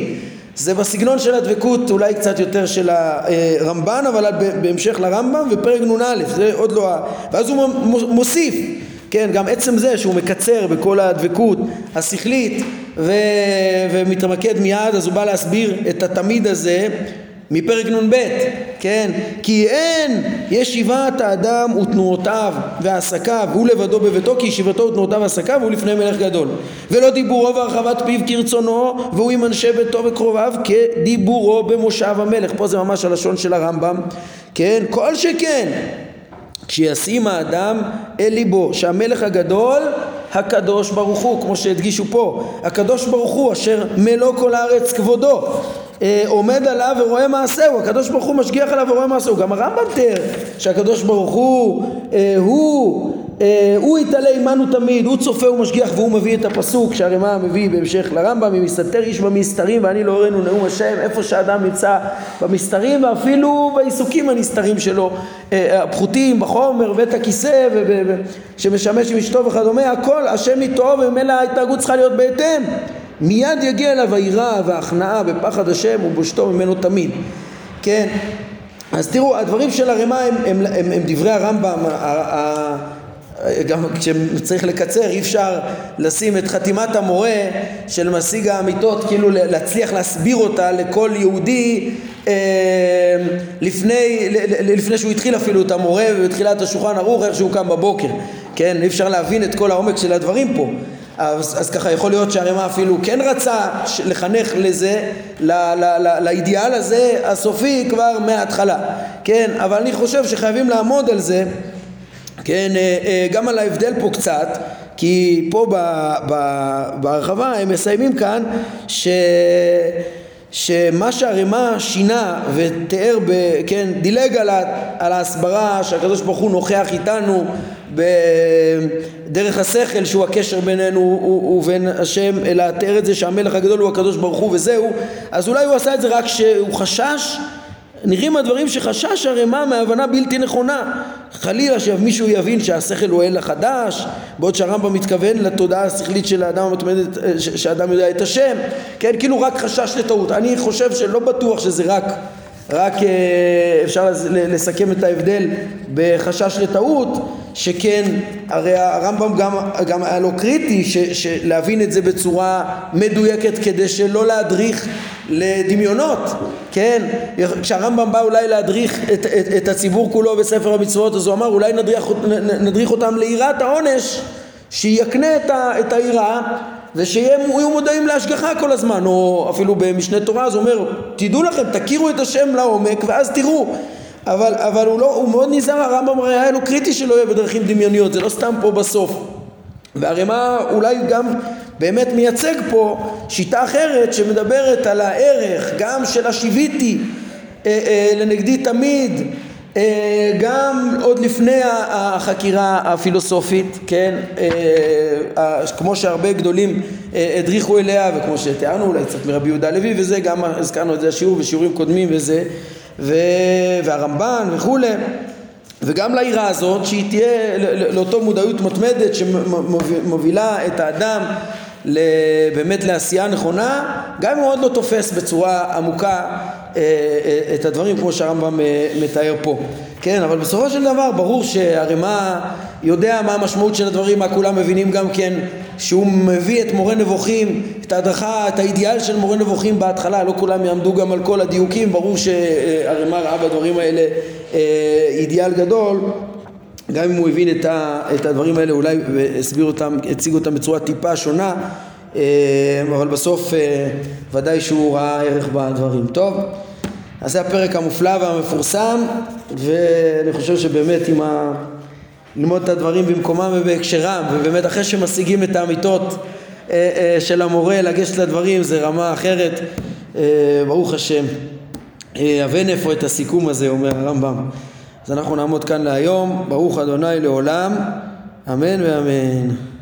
A: זה בסגנון של הדבקות אולי קצת יותר של הרמב"ן, אבל בהמשך לרמב"ם ופרק נ"א, זה עוד לא ה... ואז הוא מוסיף, כן, גם עצם זה שהוא מקצר בכל הדבקות השכלית ו... ומתמקד מיד, אז הוא בא להסביר את התמיד הזה מפרק נ"ב, כן? כי אין ישיבת האדם ותנועותיו ועסקיו, הוא לבדו בביתו כי ישיבתו ותנועותיו ועסקיו הוא לפני מלך גדול. ולא דיבורו והרחבת פיו כרצונו והוא עם אנשי ביתו וקרוביו כדיבורו במושב המלך. פה זה ממש הלשון של הרמב"ם, כן? כל שכן כשישים האדם אל ליבו שהמלך הגדול הקדוש ברוך הוא כמו שהדגישו פה הקדוש ברוך הוא אשר מלוא כל הארץ כבודו אה, עומד עליו ורואה מעשהו, הקדוש ברוך הוא משגיח עליו ורואה מעשהו, גם הרמב"ם תיאר שהקדוש ברוך הוא, אה, הוא, אה, הוא יתעלה עמנו תמיד, הוא צופה ומשגיח והוא מביא את הפסוק שהרמ"א מביא בהמשך לרמב"ם, אם יסתתר איש במסתרים ואני לא אראנו נאום השם, איפה שאדם נמצא במסתרים ואפילו בעיסוקים הנסתרים שלו, הפחותים, בחומר, בית הכיסא שמשמש עם אשתו וכדומה, הכל השם איתו וממילא ההתנהגות צריכה להיות בהתאם מיד יגיע אליו היראה וההכנעה בפחד השם ובושתו ממנו תמיד כן? אז תראו הדברים של הרמ"א הם, הם, הם, הם דברי הרמב"ם. גם כשצריך לקצר אי אפשר לשים את חתימת המורה של משיג האמיתות כאילו להצליח להסביר אותה לכל יהודי אה, לפני, לפני שהוא התחיל אפילו את המורה ובתחילת השולחן ערוך איך שהוא קם בבוקר כן? אי אפשר להבין את כל העומק של הדברים פה אז, אז ככה יכול להיות שהרמ"א אפילו כן רצה לחנך לזה, ל, ל, ל, לאידיאל הזה הסופי כבר מההתחלה, כן, אבל אני חושב שחייבים לעמוד על זה, כן, אה, אה, גם על ההבדל פה קצת, כי פה בהרחבה הם מסיימים כאן ש... שמה שהרמ"א שינה ותיאר, ב, כן, דילג על, ה, על ההסברה שהקדוש ברוך הוא נוכח איתנו בדרך השכל שהוא הקשר בינינו ובין השם אלא תיאר את זה שהמלך הגדול הוא הקדוש ברוך הוא וזהו. אז אולי הוא עשה את זה רק כשהוא חשש נראים הדברים שחשש הרמ"א מהבנה בלתי נכונה. חלילה שמישהו יבין שהשכל הוא אל החדש בעוד שהרמב"ם מתכוון לתודעה השכלית של האדם המתמדת שהאדם יודע את השם. כן כאילו רק חשש לטעות. אני חושב שלא בטוח שזה רק רק אה, אפשר לסכם את ההבדל בחשש לטעות שכן הרי הרמב"ם גם, גם היה לו קריטי ש, להבין את זה בצורה מדויקת כדי שלא להדריך לדמיונות, כן? כשהרמב"ם בא אולי להדריך את, את, את הציבור כולו בספר המצוות אז הוא אמר אולי נדריך, נדריך אותם ליראת העונש שיקנה את היראה ושיהיו מודעים להשגחה כל הזמן או אפילו במשנה תורה אז הוא אומר תדעו לכם תכירו את השם לעומק ואז תראו אבל, אבל הוא, לא, הוא מאוד נזהר, הרמב"ם היה לו קריטי שלא יהיה בדרכים דמיוניות, זה לא סתם פה בסוף. והרימה אולי גם באמת מייצג פה שיטה אחרת שמדברת על הערך גם של השיוויתי אה, אה, לנגדי תמיד, גם עוד לפני החקירה הפילוסופית, כן, אה, אה, כמו שהרבה גדולים אה, הדריכו אליה וכמו שתיארנו אולי קצת מרבי יהודה לוי וזה, גם הזכרנו את זה השיעור ושיעורים קודמים וזה. והרמב"ן וכולי וגם לעירה הזאת שהיא תהיה לאותו מודעות מתמדת שמובילה את האדם באמת לעשייה נכונה גם אם הוא עוד לא תופס בצורה עמוקה אה, אה, את הדברים כמו שהרמב"ם אה, מתאר פה. כן אבל בסופו של דבר ברור שהרימה יודע מה המשמעות של הדברים מה כולם מבינים גם כן שהוא מביא את מורה נבוכים, את ההדרכה, את האידיאל של מורה נבוכים בהתחלה, לא כולם יעמדו גם על כל הדיוקים, ברור שהרימה ראה בדברים האלה אה, אידיאל גדול, גם אם הוא הבין את, הדברים האלה אולי והסביר אותם, הציג אותם בצורה טיפה שונה, אה, אבל בסוף אה, ודאי שהוא ראה ערך בדברים. טוב, אז זה הפרק המופלא והמפורסם, ואני חושב שבאמת עם ה... ללמוד את הדברים במקומם ובהקשרם, ובאמת אחרי שמשיגים את האמיתות של המורה לגשת לדברים זה רמה אחרת, ברוך השם. הבן איפה את הסיכום הזה, אומר הרמב"ם. אז אנחנו נעמוד כאן להיום, ברוך אדוני לעולם, אמן ואמן.